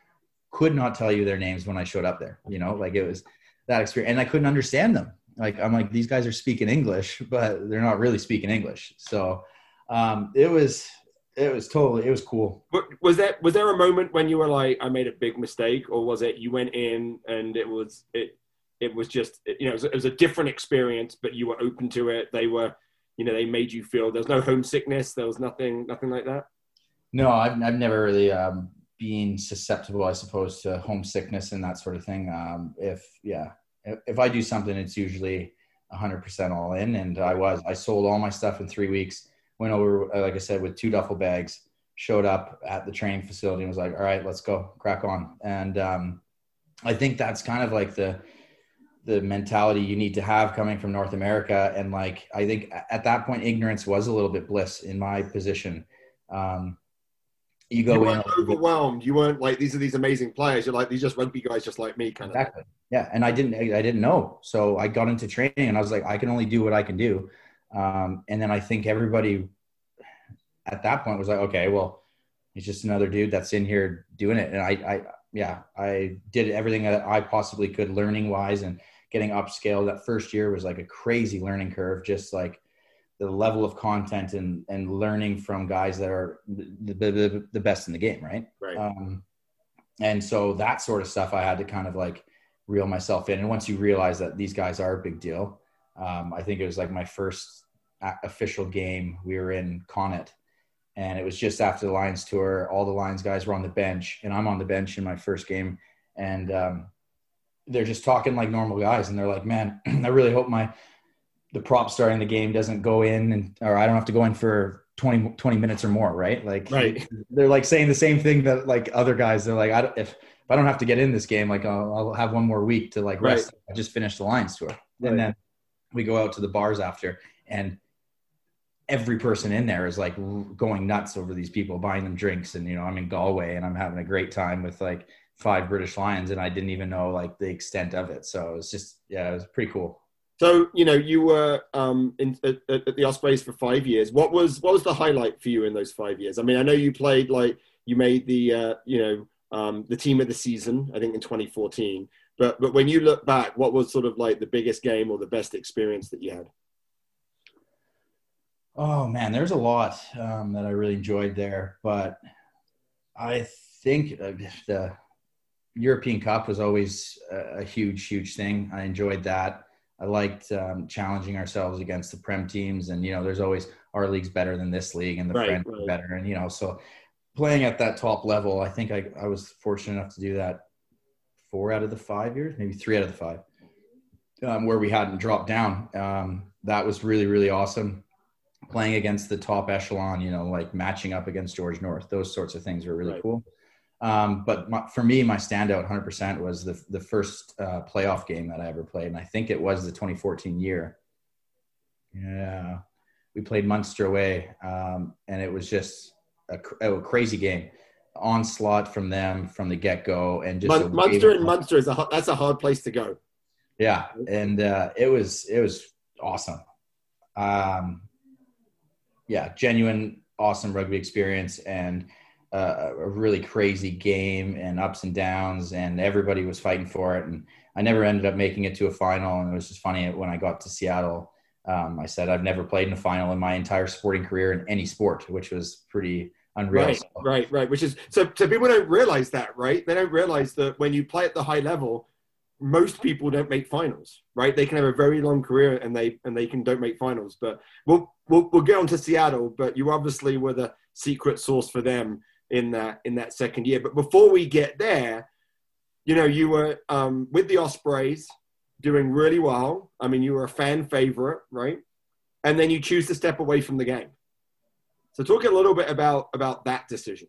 could not tell you their names when I showed up there. You know, like it was that experience, and I couldn't understand them. Like, I'm like, these guys are speaking English, but they're not really speaking English. So um, it was it was totally it was cool was there was there a moment when you were like i made a big mistake or was it you went in and it was it it was just you know it was, it was, a different experience but you were open to it they were you know they made you feel there's no homesickness there was nothing nothing like that no i've, I've never really um, been susceptible i suppose to homesickness and that sort of thing um, if yeah if, if i do something it's usually 100% all in and i was i sold all my stuff in three weeks went over, uh, like I said, with two duffel bags, showed up at the training facility and was like, all right, let's go crack on. And um, I think that's kind of like the, the mentality you need to have coming from North America. And like, I think at that point, ignorance was a little bit bliss in my position. Um, you go you in overwhelmed. You weren't like these are these amazing players. You're like these just rugby guys, just like me, kind exactly. of. Yeah, and I didn't I didn't know, so I got into training and I was like, I can only do what I can do. Um, and then I think everybody at that point was like, okay, well, he's just another dude that's in here doing it. And I, I yeah, I did everything that I possibly could learning wise and getting upscale. That first year was like a crazy learning curve, just like the level of content and, and learning from guys that are the, the, the best in the game. Right. Right. Um, and so that sort of stuff I had to kind of like reel myself in. And once you realize that these guys are a big deal, um, I think it was like my first official game. We were in Connacht, and it was just after the Lions tour. All the Lions guys were on the bench, and I'm on the bench in my first game, and um, they're just talking like normal guys, and they're like, "Man, [clears throat] I really hope my the prop starting the game doesn't go in, and or I don't have to go in for 20, 20 minutes or more, right? Like, right? [laughs] They're like saying the same thing that like other guys. They're like, I don't, if if I don't have to get in this game, like I'll, I'll have one more week to like rest. Right. I just finished the Lions tour, right. and then we go out to the bars after, and every person in there is like going nuts over these people buying them drinks and you know i'm in galway and i'm having a great time with like five british lions and i didn't even know like the extent of it so it was just yeah it was pretty cool so you know you were um, in, at, at, the ospreys for five years. What was what was the highlight for you in those five years? I mean i know you played like you made the uh, you know um, the team of the season i think in 2014 but but when you look back what was sort of like the biggest game or the best experience that you had? Oh man, there's a lot um, that I really enjoyed there, but I think the European Cup was always a, a huge, huge thing. I enjoyed that. I liked um, challenging ourselves against the Prem teams, and you know, there's always our league's better than this league, and the right, French right. better, and you know, so playing at that top level, I think I, I was fortunate enough to do that four out of the five years, maybe three out of the five, um, where we hadn't dropped down. Um, that was really, really awesome playing against the top echelon, you know, like matching up against George North, those sorts of things were really right. cool. Um, but my, for me, my standout 100% was the, the first uh, playoff game that I ever played. And I think it was the 2014 year. Yeah. We played Munster away. Um, and it was just a, a, crazy game. Onslaught from them from the get go. And just Mun- Munster and Munster is a, that's a hard place to go. Yeah. And uh, it was, it was awesome. Um, yeah, genuine, awesome rugby experience and uh, a really crazy game and ups and downs, and everybody was fighting for it. And I never ended up making it to a final. And it was just funny when I got to Seattle. Um, I said I've never played in a final in my entire sporting career in any sport, which was pretty unreal. Right, right, right. Which is so. So people don't realize that, right? They don't realize that when you play at the high level, most people don't make finals, right? They can have a very long career and they and they can don't make finals. But we'll we'll, we'll get on to Seattle. But you obviously were the secret source for them in that in that second year. But before we get there, you know, you were um, with the Ospreys doing really well. I mean, you were a fan favorite, right? And then you choose to step away from the game. So talk a little bit about about that decision.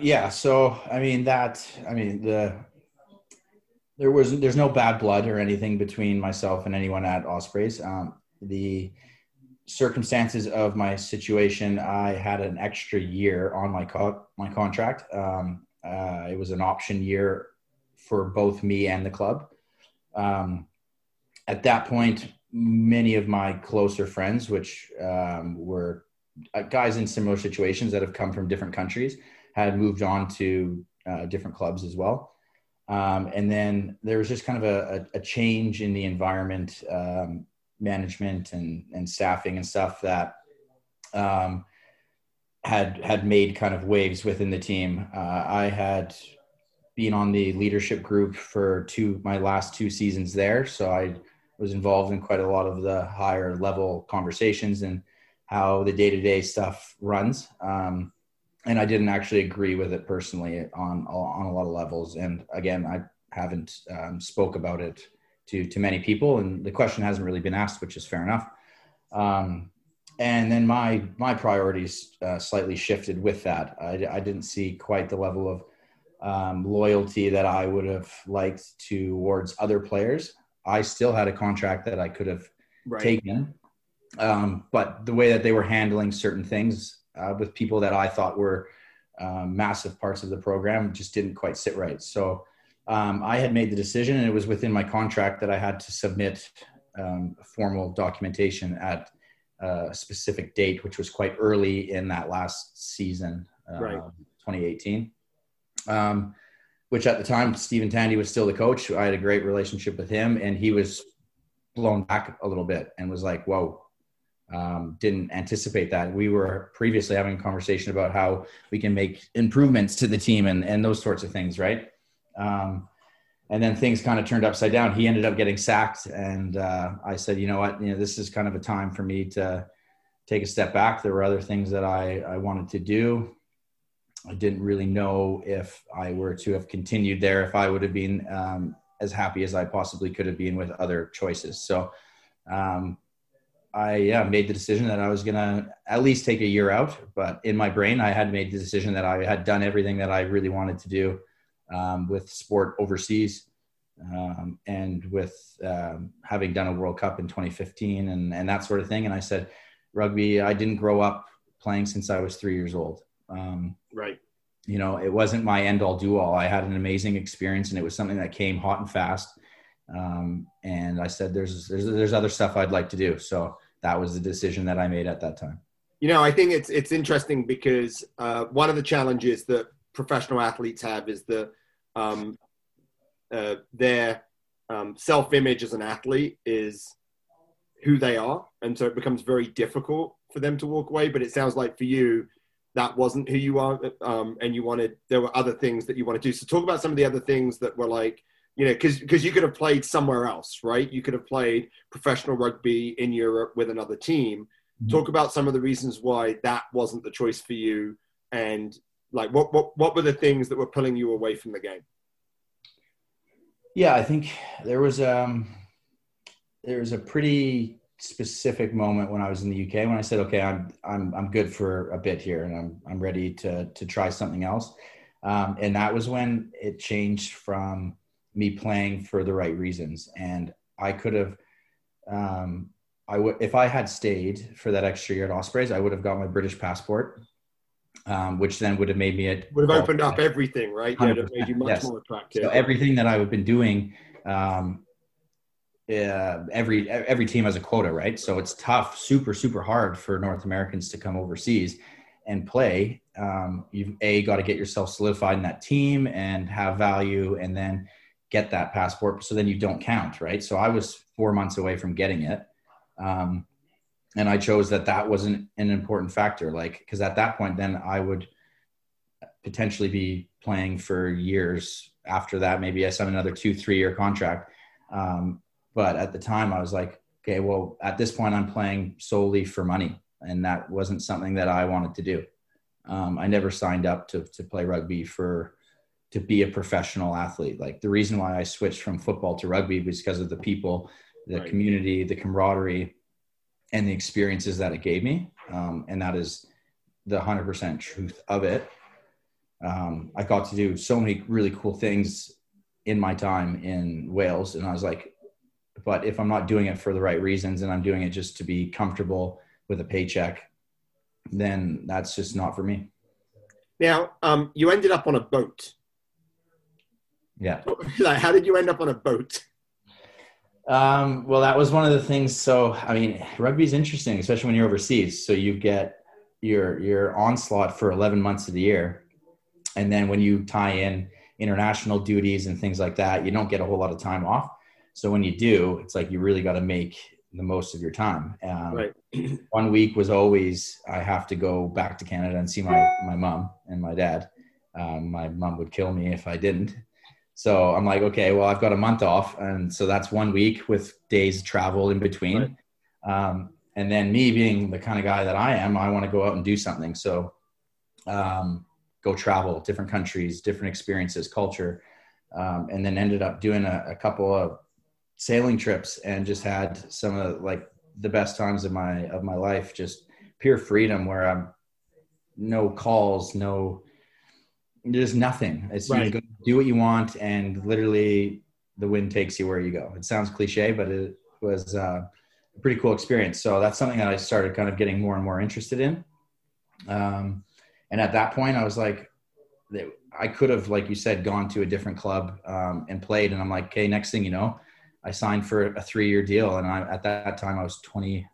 yeah. So I mean that I mean the there was there's no bad blood or anything between myself and anyone at Ospreys. Um, the circumstances of my situation, I had an extra year on my co- my contract. Um, uh, it was an option year for both me and the club. Um, at that point, many of my closer friends, which um, were uh, guys in similar situations that have come from different countries, had moved on to uh, different clubs as well. Um, and then there was just kind of a, a, a change in the environment, um, management and, and staffing and stuff that um, had had made kind of waves within the team. Uh, I had been on the leadership group for two my last two seasons there, so I was involved in quite a lot of the higher level conversations and how the day to day stuff runs. Um, and I didn't actually agree with it personally on on a lot of levels. And again, I haven't um, spoke about it to to many people, and the question hasn't really been asked, which is fair enough. Um, and then my my priorities uh, slightly shifted with that. I, I, didn't see quite the level of um, loyalty that I would have liked towards other players. I still had a contract that I could have right. taken, um, but the way that they were handling certain things uh, with people that I thought were um, massive parts of the program just didn't quite sit right. So um, I had made the decision, and it was within my contract that I had to submit um, formal documentation at a specific date, which was quite early in that last season, uh, right. 2018. Um, which at the time, Stephen Tandy was still the coach. I had a great relationship with him, and he was blown back a little bit and was like, "Whoa." Um, didn't anticipate that. We were previously having a conversation about how we can make improvements to the team and, and those sorts of things, right? Um, and then things kind of turned upside down. He ended up getting sacked, and uh, I said, you know what, you know, this is kind of a time for me to take a step back. There were other things that I, I wanted to do. I didn't really know if I were to have continued there, if I would have been um, as happy as I possibly could have been with other choices. So um, I yeah, made the decision that I was going to at least take a year out. But in my brain, I had made the decision that I had done everything that I really wanted to do um, with sport overseas um, and with um, having done a World Cup in 2015 and, and that sort of thing. And I said, rugby, I didn't grow up playing since I was three years old. Um, right. You know, it wasn't my end all do all. I had an amazing experience and it was something that came hot and fast. Um, and I said, there's, there's, there's other stuff I'd like to do. So that was the decision that I made at that time. You know, I think it's, it's interesting because uh, one of the challenges that professional athletes have is the, um, uh, their um, self-image as an athlete is who they are, and so it becomes very difficult for them to walk away. But it sounds like for you, that wasn't who you are, um, and you wanted there were other things that you want to do. So talk about some of the other things that were like, you know, because because you could have played somewhere else, right? You could have played professional rugby in Europe with another team. Mm-hmm. Talk about some of the reasons why that wasn't the choice for you, and like what what what were the things that were pulling you away from the game? Yeah, I think there was um there was a pretty specific moment when I was in the UK when I said, okay, I'm I'm I'm good for a bit here and I'm I'm ready to to try something else. Um, and that was when it changed from me playing for the right reasons. And I could have, um, I would if I had stayed for that extra year at Ospreys, I would have got my British passport um, which then would have made me a would have opened up everything, right? Yeah, it made you much yes. more attractive. So everything that I have been doing, um, uh, every every team has a quota, right? So it's tough, super super hard for North Americans to come overseas and play. Um, you've a got to get yourself solidified in that team and have value, and then get that passport. So then you don't count, right? So I was four months away from getting it. Um, and I chose that that wasn't an important factor. Like, because at that point, then I would potentially be playing for years after that. Maybe I signed another two, three year contract. Um, but at the time, I was like, okay, well, at this point, I'm playing solely for money, and that wasn't something that I wanted to do. Um, I never signed up to to play rugby for to be a professional athlete. Like the reason why I switched from football to rugby was because of the people, the right. community, the camaraderie and the experiences that it gave me. Um, and that is the 100% truth of it. Um, I got to do so many really cool things in my time in Wales. And I was like, but if I'm not doing it for the right reasons and I'm doing it just to be comfortable with a paycheck, then that's just not for me. Now, um, you ended up on a boat. Yeah. [laughs] like, how did you end up on a boat? Um, well, that was one of the things. So, I mean, rugby is interesting, especially when you're overseas. So you get your your onslaught for 11 months of the year, and then when you tie in international duties and things like that, you don't get a whole lot of time off. So when you do, it's like you really got to make the most of your time. Um, Right. [clears throat] one week was always I have to go back to Canada and see my my mom and my dad. Um, my mom would kill me if I didn't. So I'm like, okay, well, I've got a month off, and so that's one week with days travel in between. Um, and then me being the kind of guy that I am, I want to go out and do something. So um, go travel, different countries, different experiences, culture, um, and then ended up doing a, a couple of sailing trips and just had some of like the best times of my of my life just pure freedom where i'm no calls no there's nothing it's Right. you go do what you want and literally the wind takes you where you go it sounds cliche but it was uh, a pretty cool experience so that's something that i started kind of getting more and more interested in um, and at that point i was like i could have like you said gone to a different club um, and played and i'm like okay next thing you know I signed for a three year deal. And I, at that time I was 20,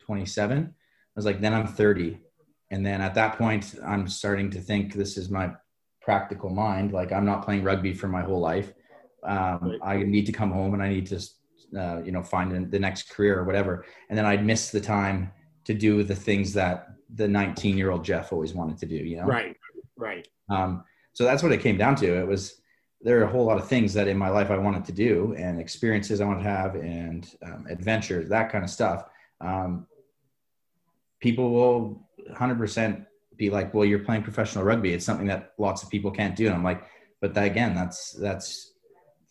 27. I was like, then I'm 30. And then at that point, I'm starting to think this is my practical mind. Like I'm not playing rugby for my whole life. Um, I need to come home and I need to, uh, you know, find the next career or whatever. And then I'd miss the time to do the things that the 19 year old Jeff always wanted to do, you know? Right. Right. Um, so that's what it came down to. It was there are a whole lot of things that in my life I wanted to do and experiences I want to have and um, adventures, that kind of stuff. Um, people will 100% be like, well, you're playing professional rugby. It's something that lots of people can't do. And I'm like, but that, again, that's, that's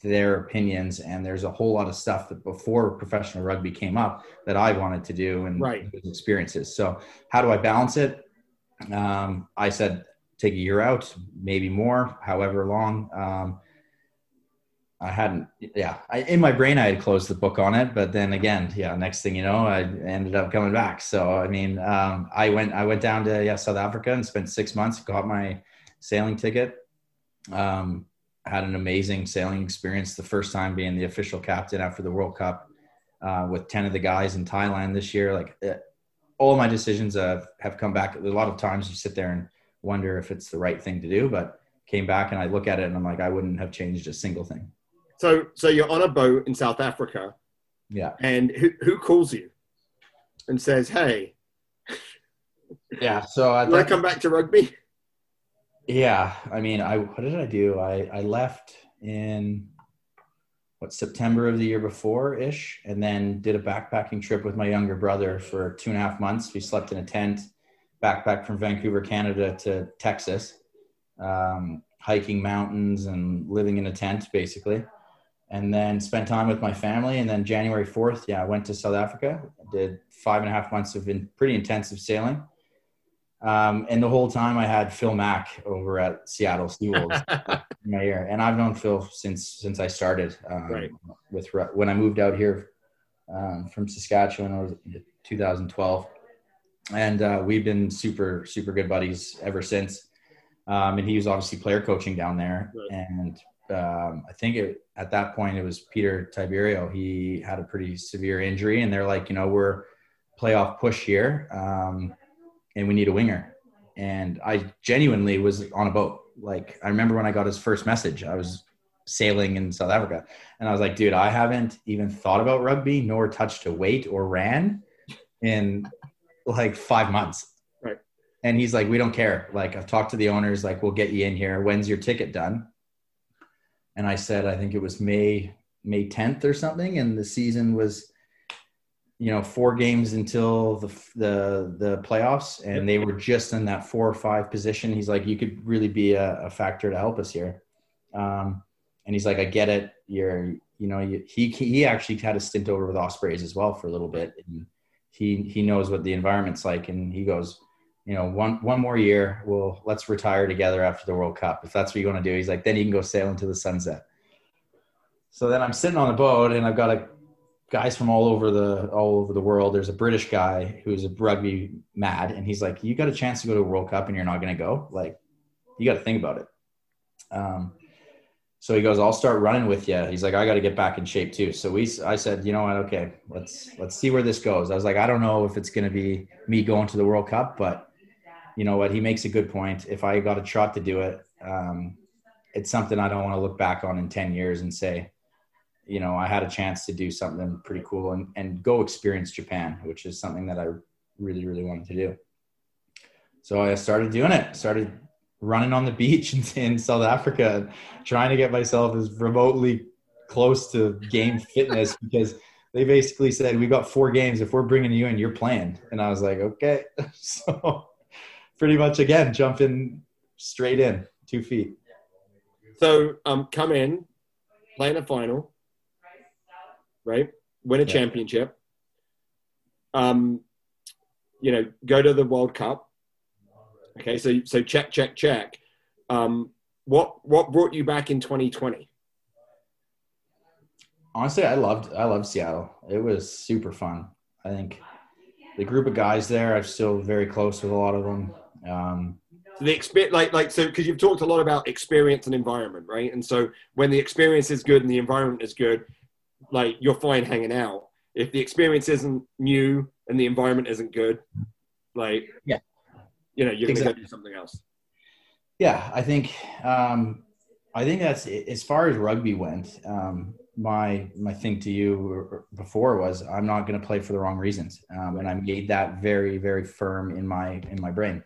their opinions. And there's a whole lot of stuff that before professional rugby came up that I wanted to do and Right. experiences. So how do I balance it? Um, I said, take a year out, maybe more, however long. Um, I hadn't, yeah, I, in my brain, I had closed the book on it, but then again, yeah, next thing you know, I ended up coming back. So, I mean, um, I went, I went down to, yeah, South Africa and spent six months, got my sailing ticket. Um, had an amazing sailing experience. The first time being the official captain after the World Cup, uh, with 10 of the guys in Thailand this year. Like uh, all my decisions have, have come back. A lot of times you sit there and wonder if it's the right thing to do, but came back and I look at it and I'm like, I wouldn't have changed a single thing. So, so you're on a boat in South Africa, Yeah. and who, who calls you and says, "Hey, [laughs] Yeah. So I you want to come back to rugby?" Yeah, I mean, I what did I do? I I left in what September of the year before ish, and then did a backpacking trip with my younger brother for two and a half months. We slept in a tent, backpack from Vancouver, Canada to Texas, um, hiking mountains and living in a tent basically, and then spent time with my family. And then January fourth, yeah, I went to South Africa. Did five and a half months of in, pretty intensive sailing. Um, and the whole time I had Phil Mack over at Seattle Seawolves [laughs] in my ear, and I've known Phil since since I started. Um, Right. With when I moved out here um, from Saskatchewan, in 2012, and uh, we've been super super good buddies ever since. Um, and he was obviously player coaching down there, Right. and um, I think it, at that point it was Peter Tiberio. He had a pretty severe injury, and they're like, you know, we're playoff push here. Um, and we need a winger. And I genuinely was on a boat. Like I remember when I got his first message, I was sailing in South Africa, and I was like, dude, I haven't even thought about rugby nor touched a weight or ran in like five months. Right. And he's like, we don't care. Like I've talked to the owners, like we'll get you in here. When's your ticket done? And I said, I think it was May May 10th or something, and the season was you know four games until the the the playoffs and they were just in that four or five position. He's like you could really be a, a factor to help us here. Um, and he's like i get it. You're you know you, he he actually had a stint over with ospreys as well for a little bit and he he knows what the environment's like. And he goes you know one one more year well let's retire together after the world cup if that's what you want to do he's like then you can go sail into the sunset so then i'm sitting on the boat and i've got a guys from all over the all over the world. There's a British guy who's a rugby mad, and he's like, "You got a chance to go to a World Cup, and you're not going to go? Like, you got to think about it." Um, so he goes, "I'll start running with you." He's like, "I got to get back in shape too." So we, I said, "You know what? Okay, let's let's see where this goes." I was like, "I don't know if it's going to be me going to the World Cup, but you know what? He makes a good point. If I got a shot to do it, um, it's something I don't want to look back on in ten years and say." you know, I had a chance to do something pretty cool and, and go experience Japan, which is something that I really, really wanted to do. So I started doing it, started running on the beach [laughs] in, in South Africa, trying to get myself as remotely close to game fitness [laughs] because they basically said, we got four games. If we're bringing you in, you're playing. And I was like, okay. [laughs] So pretty much again, jumping straight in two feet. So um, come in, play in a final, right? Win a yeah. championship. Um, you know, go to the World Cup. Okay, so so check, check, check. Um, what what brought you back in 2020? Honestly, I loved I loved Seattle. It was super fun. I think the group of guys there, I'm still very close with a lot of them. Um, the experience, like like so, because you've talked a lot about experience and environment, right? And so when the experience is good and the environment is good, like you're fine hanging out. If the experience isn't new and the environment isn't good, like yeah, you know, you're exactly. gonna go do something else. Yeah, I think um, I think that's as far as rugby went. Um, my my thing to you before was I'm not going to play for the wrong reasons, um, and I made that very very firm in my in my brain.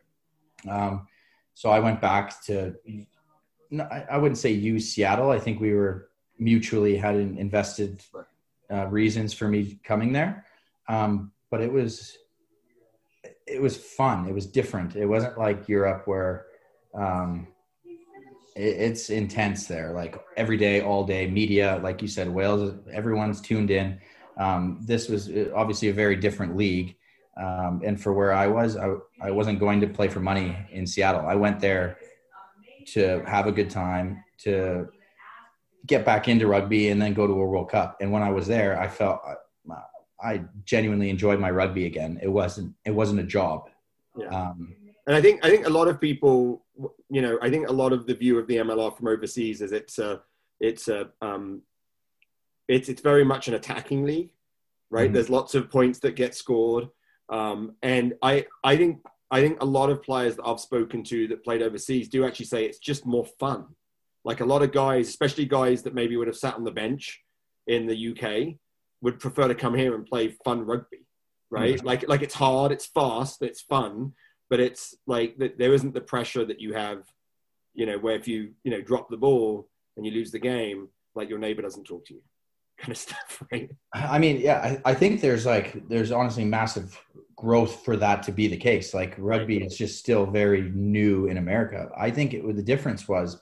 Um, so I went back to I wouldn't say use Seattle. I think we were mutually had invested uh, reasons for me coming there. Um, but it was it was fun. It was different. It wasn't like Europe where um, it, it's intense there. Like every day, all day, media. Like you said, Wales. Everyone's tuned in. Um, this was uh, obviously a very different league. Um, and for where I was, I, I wasn't going to play for money in Seattle. I went there to have a good time, to get back into rugby and then go to a World Cup. And when I was there, I felt I genuinely enjoyed my rugby again. It wasn't it wasn't a job. Yeah. Um, and I think I think a lot of people, you know, I think a lot of the view of the MLR from overseas is it's a it's a um, it's it's very much an attacking league, right? Mm-hmm. There's lots of points that get scored, um, and I I think I think a lot of players that I've spoken to that played overseas do actually say it's just more fun like a lot of guys, especially guys that maybe would have sat on the bench in the UK, would prefer to come here and play fun rugby, right? Mm-hmm. Like like it's hard, it's fast, it's fun, but it's like there isn't the pressure that you have, you know, where if you you know drop the ball and you lose the game, like your neighbor doesn't talk to you, [laughs] kind of stuff, right? I mean, yeah, I, I think there's like there's honestly massive growth for that to be the case. Like rugby is just still very new in America. I think it, the difference was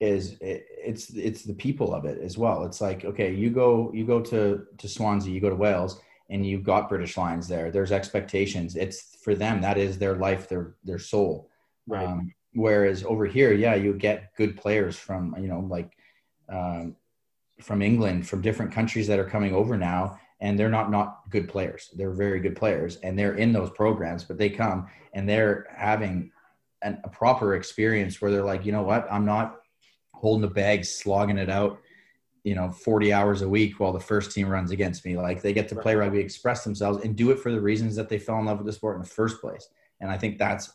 is it, it's it's the people of it as well. It's like okay, you go you go to to Swansea, you go to Wales, and you've got British Lions there. There's expectations. It's for them that is their life, their their soul. Right. Um, whereas over here, yeah, you get good players from you know like um, from England, from different countries that are coming over now, and they're not not good players. They're very good players, and they're in those programs, but they come and they're having an, a proper experience where they're like, you know what, I'm not holding the bag, slogging it out, you know, 40 hours a week while the first team runs against me. Like they get to play rugby, express themselves, and do it for the reasons that they fell in love with the sport in the first place. And I think that's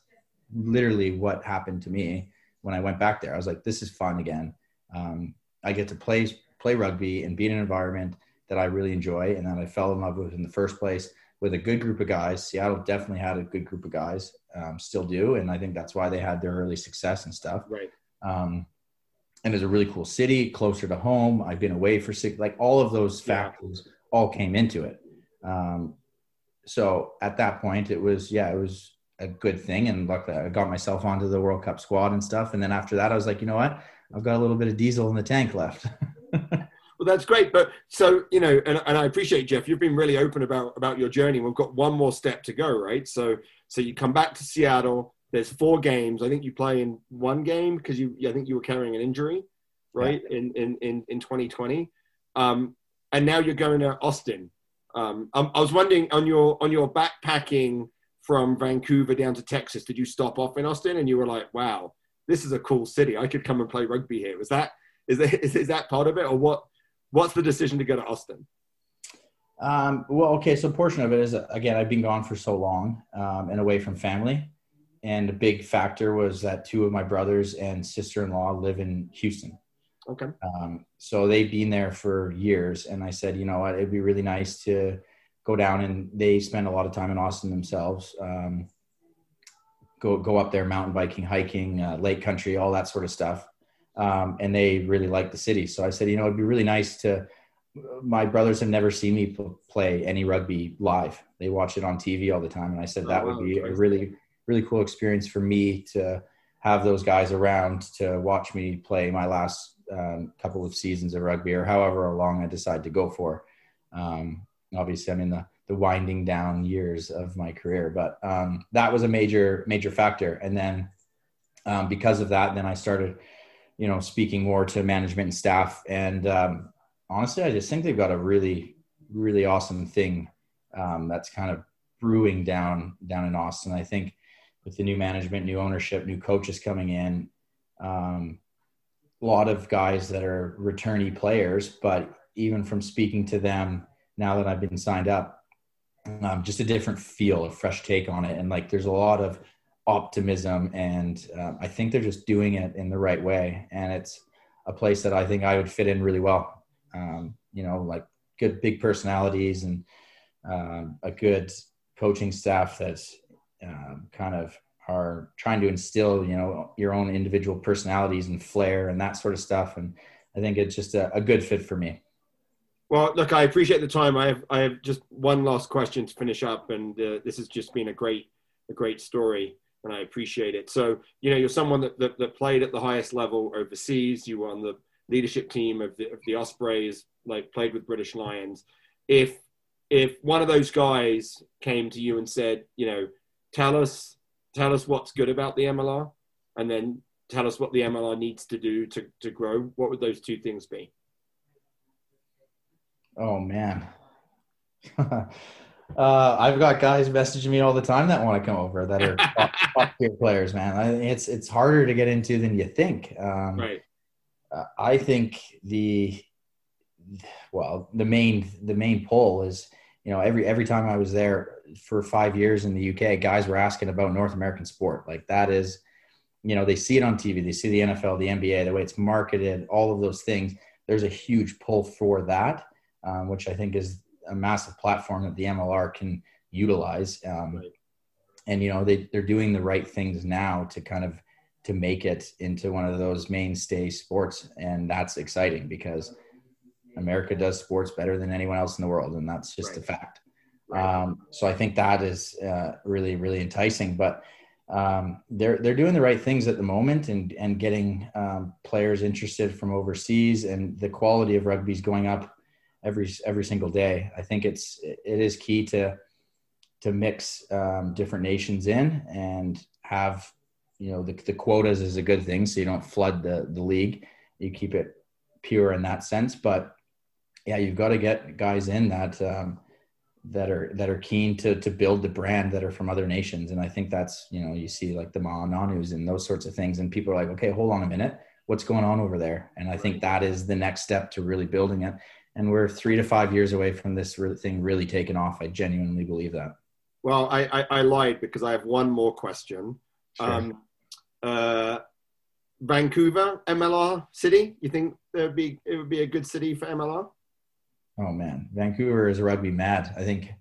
literally what happened to me when I went back there. I was like, this is fun again. Um, I get to play play rugby and be in an environment that I really enjoy and that I fell in love with in the first place with a good group of guys. Seattle definitely had a good group of guys, um, still do, and I think that's why they had their early success and stuff. Right. Um, and it's a really cool city, closer to home. I've been away for six, like all of those factors yeah. all came into it. Um, so at that point, it was, yeah, it was a good thing. And luckily, I got myself onto the World Cup squad and stuff. And then after that, I was like, you know what? I've got a little bit of diesel in the tank left. [laughs] well, that's great. But so, you know, and, and I appreciate Jeff, you've been really open about, about your journey. We've got one more step to go, right? So, so you come back to Seattle, there's four games. I think you play in one game because you, I think you were carrying an injury, right? Yeah. In, in, in, in 2020. Um, and now you're going to Austin. Um, I, I was wondering on your on your backpacking from Vancouver down to Texas, did you stop off in Austin and you were like, wow, this is a cool city. I could come and play rugby here. Was that is that is, is that part of it, or what? What's the decision to go to Austin? Um, well, okay, so portion of it is again, I've been gone for so long um, and away from family, and a big factor was that two of my brothers and sister-in-law live in Houston. Okay. Um, so they've been there for years, and I said, you know what, it'd be really nice to go down, and they spend a lot of time in Austin themselves. Um, go go up there, mountain biking, hiking, uh, lake country, all that sort of stuff, um, and they really like the city. So I said, you know, it'd be really nice to my brothers have never seen me play any rugby live. They watch it on TV all the time, and I said that oh, would be a really really cool experience for me to have those guys around to watch me play my last um, couple of seasons of rugby or however long I decide to go for. Um, obviously, I'm in the the winding down years of my career, but um, that was a major major factor. And then um, because of that, then I started, you know, speaking more to management and staff and um, honestly, I just think they've got a really, really awesome thing um, that's kind of brewing down down in Austin. I think with the new management, new ownership, new coaches coming in, um, a lot of guys that are returnee players. But even from speaking to them now that I've been signed up, um, just a different feel, a fresh take on it, and like there's a lot of optimism, and um, I think they're just doing it in the right way, and it's a place that I think I would fit in really well um, you know, like good big personalities and um, a good coaching staff that's um, kind of are trying to instill, you know, your own individual personalities and flair and that sort of stuff. And I think it's just a, a good fit for me. Well, look, I appreciate the time. I have I have just one last question to finish up, and uh, this has just been a great a great story, and I appreciate it. So, you know, you're someone that, that, that played at the highest level overseas. You were on the leadership team of the, of the Ospreys, like played with British Lions. If if one of those guys came to you and said, you know, tell us tell us what's good about the MLR, and then tell us what the MLR needs to do to to grow, what would those two things be? Oh man. [laughs] Uh, I've got guys messaging me all the time that want to come over that are [laughs] top, top tier players, man. I, it's it's harder to get into than you think. Um, right. I think the well, the main the main pull is you know every every time I was there for five years in the UK, guys were asking about North American sport. Like that is, you know, they see it on TV, they see the NFL, the NBA, the way it's marketed, all of those things. There's a huge pull for that, um, which I think is a massive platform that the MLR can utilize. Um, right. And you know they they're doing the right things now to kind of to make it into one of those mainstay sports and that's exciting because america does sports better than anyone else in the world and that's just right. a fact right. um, so i think that is uh, really really enticing but um, they're they're doing the right things at the moment and and getting um, players interested from overseas and the quality of rugby is going up every every single day. I think it's it is key to to mix um, different nations in and have you know the, the quotas is a good thing so you don't flood the the league. You keep it pure in that sense. But yeah you've got to get guys in that um, that are that are keen to to build the brand that are from other nations. And i think that's you know you see like the Ma'a Nonus and those sorts of things and people are like okay hold on a minute. What's going on over there? And i think that is the next step to really building it and we're three to five years away from this thing really taking off i genuinely believe that well i i, I lied because i have one more question Sure. Um, uh, Vancouver, MLR city. You think would be it would be a good city for MLR? Oh man, Vancouver is a rugby mad. I think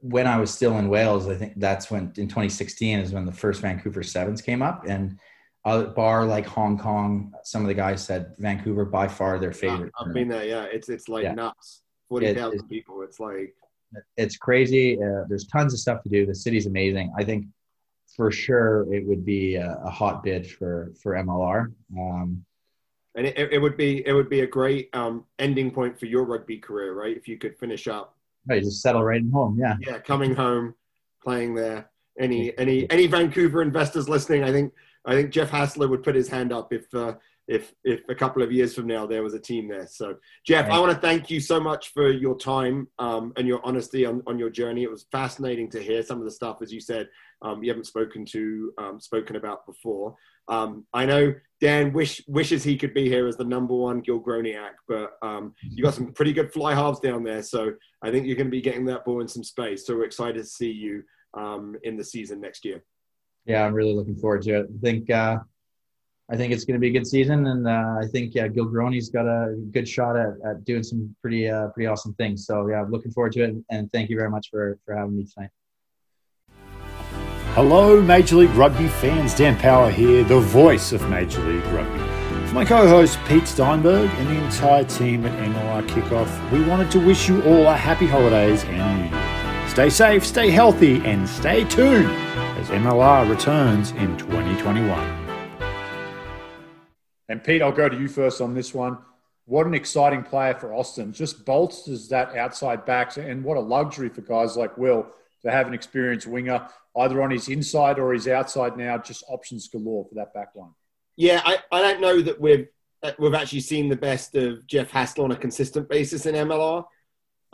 when I was still in Wales, I think that's when in 2016 is when the first Vancouver Sevens came up, and a bar like Hong Kong, some of the guys said Vancouver by far their favorite. I've been there. Yeah, it's it's like yeah. nuts. Forty thousand people. It's like it's crazy. Uh, there's tons of stuff to do. The city's amazing. I think for sure it would be a, a hot bid for for MLR. Um, and it, it, would be it would be a great um, ending point for your rugby career, right? If you could finish up, right, just settle right in home, yeah, yeah, coming home, playing there. Any any any Vancouver investors listening? I think I think Jeff Hassler would put his hand up if uh, if if a couple of years from now there was a team there. So, Jeff, I want to thank you so much for your time um, and your honesty on, on your journey. It was fascinating to hear some of the stuff, as you said, um, you haven't spoken to um, spoken about before. Um, I know Dan wish wishes he could be here as the number one Gilgroniac, but um, you got some pretty good fly halves down there, so I think you're going to be getting that ball in some space. So we're excited to see you um, in the season next year. Yeah, I'm really looking forward to it. I think uh, I think it's going to be a good season, and uh, I think yeah, Gilgronis got a good shot at, at doing some pretty uh, pretty awesome things. So yeah, I'm looking forward to it, and thank you very much for for having me tonight. Hello, Major League Rugby fans. Dan Power here, the voice of Major League Rugby. My co host Pete Steinberg and the entire team at MLR Kickoff, we wanted to wish you all a happy holidays and New Year. Stay safe, stay healthy, and stay tuned as MLR returns in 2021. And Pete, I'll go to you first on this one. What an exciting player for Austin. Just bolsters that outside backs, and what a luxury for guys like Will to have an experienced winger either on his inside or his outside now. Just options galore for that back line. Yeah, I, I don't know that we've we've actually seen the best of Jeff Hassler on a consistent basis in MLR.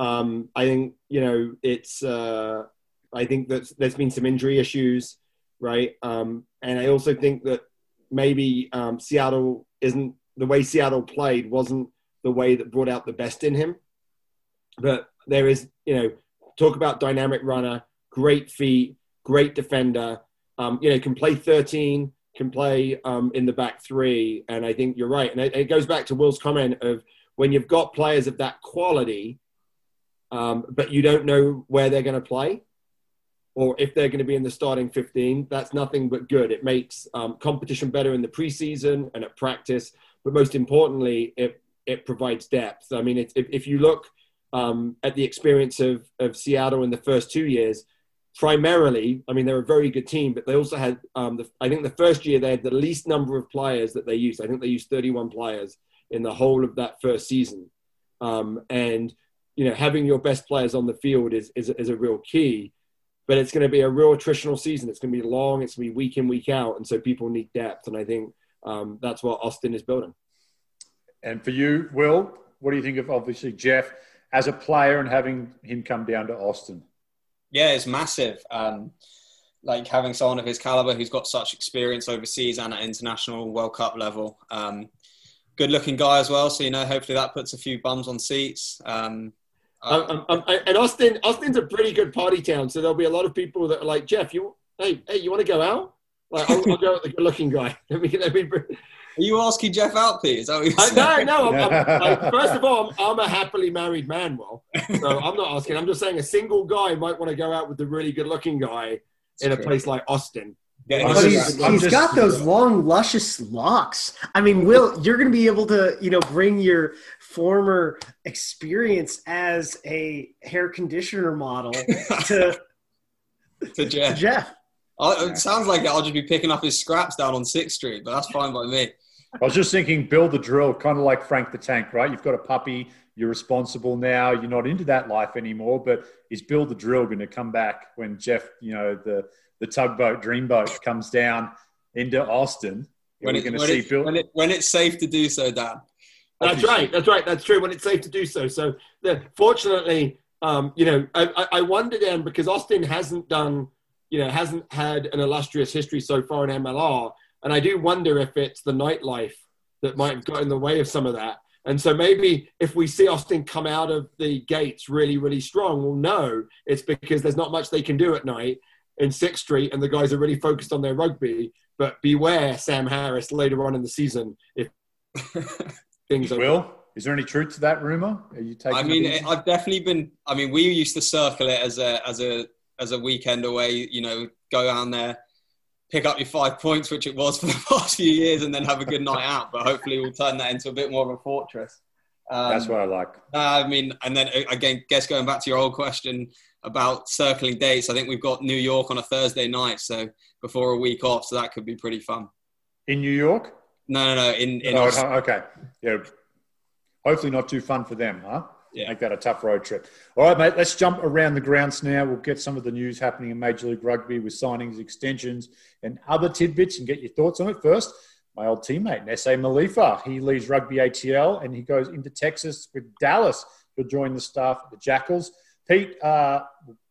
Um, I think you know it's. Uh, I think that there's been some injury issues, right? Um, and I also think that maybe um, Seattle isn't the way Seattle played wasn't the way that brought out the best in him. But there is, you know, talk about dynamic runner, great feet, great defender. Um, you know, can play 13, can play um, in the back three. And I think you're right. And it, it, goes back to Will's comment of when you've got players of that quality, um, but you don't know where they're going to play or if they're going to be in the starting 15, that's nothing but good. It makes um, competition better in the preseason and at practice, but most importantly, it, it provides depth. I mean, if, if you look um, at the experience of, of Seattle in the first two years, primarily, I mean, they're a very good team, but they also had, um, the, I think the first year they had the least number of players that they used. I think they used 31 players in the whole of that first season. Um, and, you know, having your best players on the field is, is, is a real key but it's going to be a real attritional season. It's going to be long. It's going to be week in, week out. And so people need depth. And I think um, that's what Austin is building. And for you, Will, what do you think of obviously Jeff as a player and having him come down to Austin? Yeah, it's massive. Um, like having someone of his caliber who's got such experience overseas and at international World Cup level. Um, good looking guy as well. So, you know, hopefully that puts a few bums on seats. Um, um, um, and Austin, Austin's a pretty good party town, so there'll be a lot of people that are like, Jeff, you, hey, hey, you want to go out? Like, I'll, I'll go with the good-looking guy. Let me, let me. Are you asking Jeff out, Pete? Is that what you're saying? no, no. I'm, I'm, [laughs] like, first of all, I'm, I'm, a happily married man, well, so I'm not asking. I'm just saying a single guy might want to go out with the really good-looking guy in a place like Austin. Yeah, but he's, he's just, got those long, luscious locks. I mean, Will, you're going to be able to, you know, bring your former experience as a hair conditioner model [laughs] to to Jeff. To Jeff. Uh, it sounds like I'll just be picking up his scraps down on Sixth Street, but that's fine by me. I was just thinking, Bill the drill, kind of like Frank the Tank, right? You've got a puppy, you're responsible now, you're not into that life anymore. But is Bill the drill going to come back when Jeff, you know, the the tugboat, dreamboat comes down into Austin. When, it, when, it, when, it, when, it's safe to do so, Dan. That's right. That's right. That's true. When it's safe to do so. So, the, fortunately, um, you know, I, I wonder then because Austin hasn't done, you know, hasn't had an illustrious history so far in MLR, and I do wonder if it's the nightlife that might have got in the way of some of that. And so maybe if we see Austin come out of the gates really, really strong, we'll know it's because there's not much they can do at night in Sixth Street, and the guys are really focused on their rugby. But beware, Sam Harris, later on in the season, if [laughs] things. are. Will, is there any truth to that rumor? Are you taking? I mean, I've definitely been. I mean, we used to circle it as a as a as a weekend away. You know, go down there, pick up your five points, which it was for the [laughs] past few years, and then have a good night [laughs] out. But hopefully, we'll turn that into a bit more of a fortress. Um, That's what I like. Uh, I mean, and then again, guess going back to your old question, about circling dates. I think we've got New York on a Thursday night, so before a week off, so that could be pretty fun. In New York? No, no, no. In, in oh, okay. Yeah. Hopefully not too fun for them, huh? Yeah. Make that a tough road trip. All right, mate. Let's jump around the grounds now. We'll get some of the news happening in Major League Rugby with signings, extensions, and other tidbits, and get your thoughts on it. First, my old teammate, Nese Malifa. He leaves Rugby ATL and he goes into Texas with Dallas. He'll join the staff at the Jackals. Pete, uh,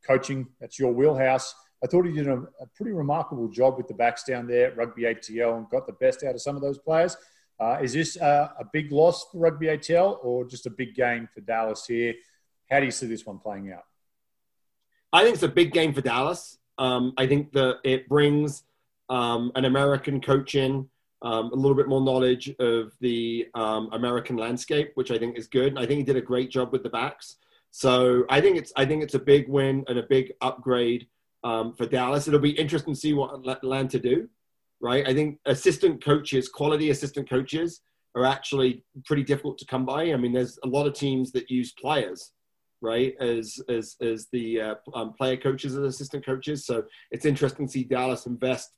coaching, that's your wheelhouse. I thought he did a, a, pretty remarkable job with the backs down there at Rugby ATL and got the best out of some of those players. Uh, is this a, a big loss for Rugby ATL or just a big game for Dallas here? How do you see this one playing out? I think it's a big game for Dallas. Um, I think that it brings um, an American coach in, um, a little bit more knowledge of the um, American landscape, which I think is good. And I think he did a great job with the backs. So I think it's I think it's a big win and a big upgrade um, for Dallas. It'll be interesting to see what Atlanta do, right? I think assistant coaches, quality assistant coaches, are actually pretty difficult to come by. I mean, there's a lot of teams that use players right, as as as the uh, um, player coaches and assistant coaches. So it's interesting to see Dallas invest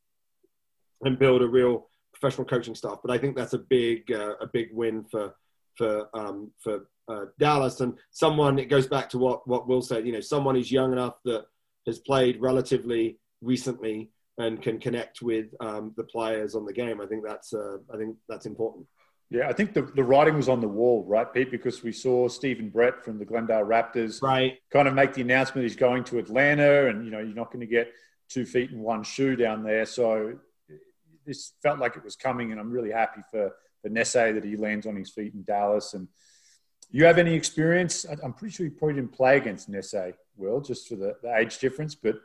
and build a real professional coaching staff. But I think that's a big uh, a big win for for um, for uh, Dallas and someone. It goes back to what what Will said. You know, someone who's young enough that has played relatively recently and can connect with um, the players on the game. I think that's uh, I think that's important. Yeah, I think the, the writing was on the wall, right, Pete? Because we saw Stephen Brett from the Glendale Raptors right. kind of make the announcement he's going to Atlanta and, you know, you're not going to get two feet in one shoe down there. So this felt like it was coming, and I'm really happy for, for Nese that he lands on his feet in Dallas. And you have any experience? I'm pretty sure you probably didn't play against Nese, Will, just for the, the age difference, but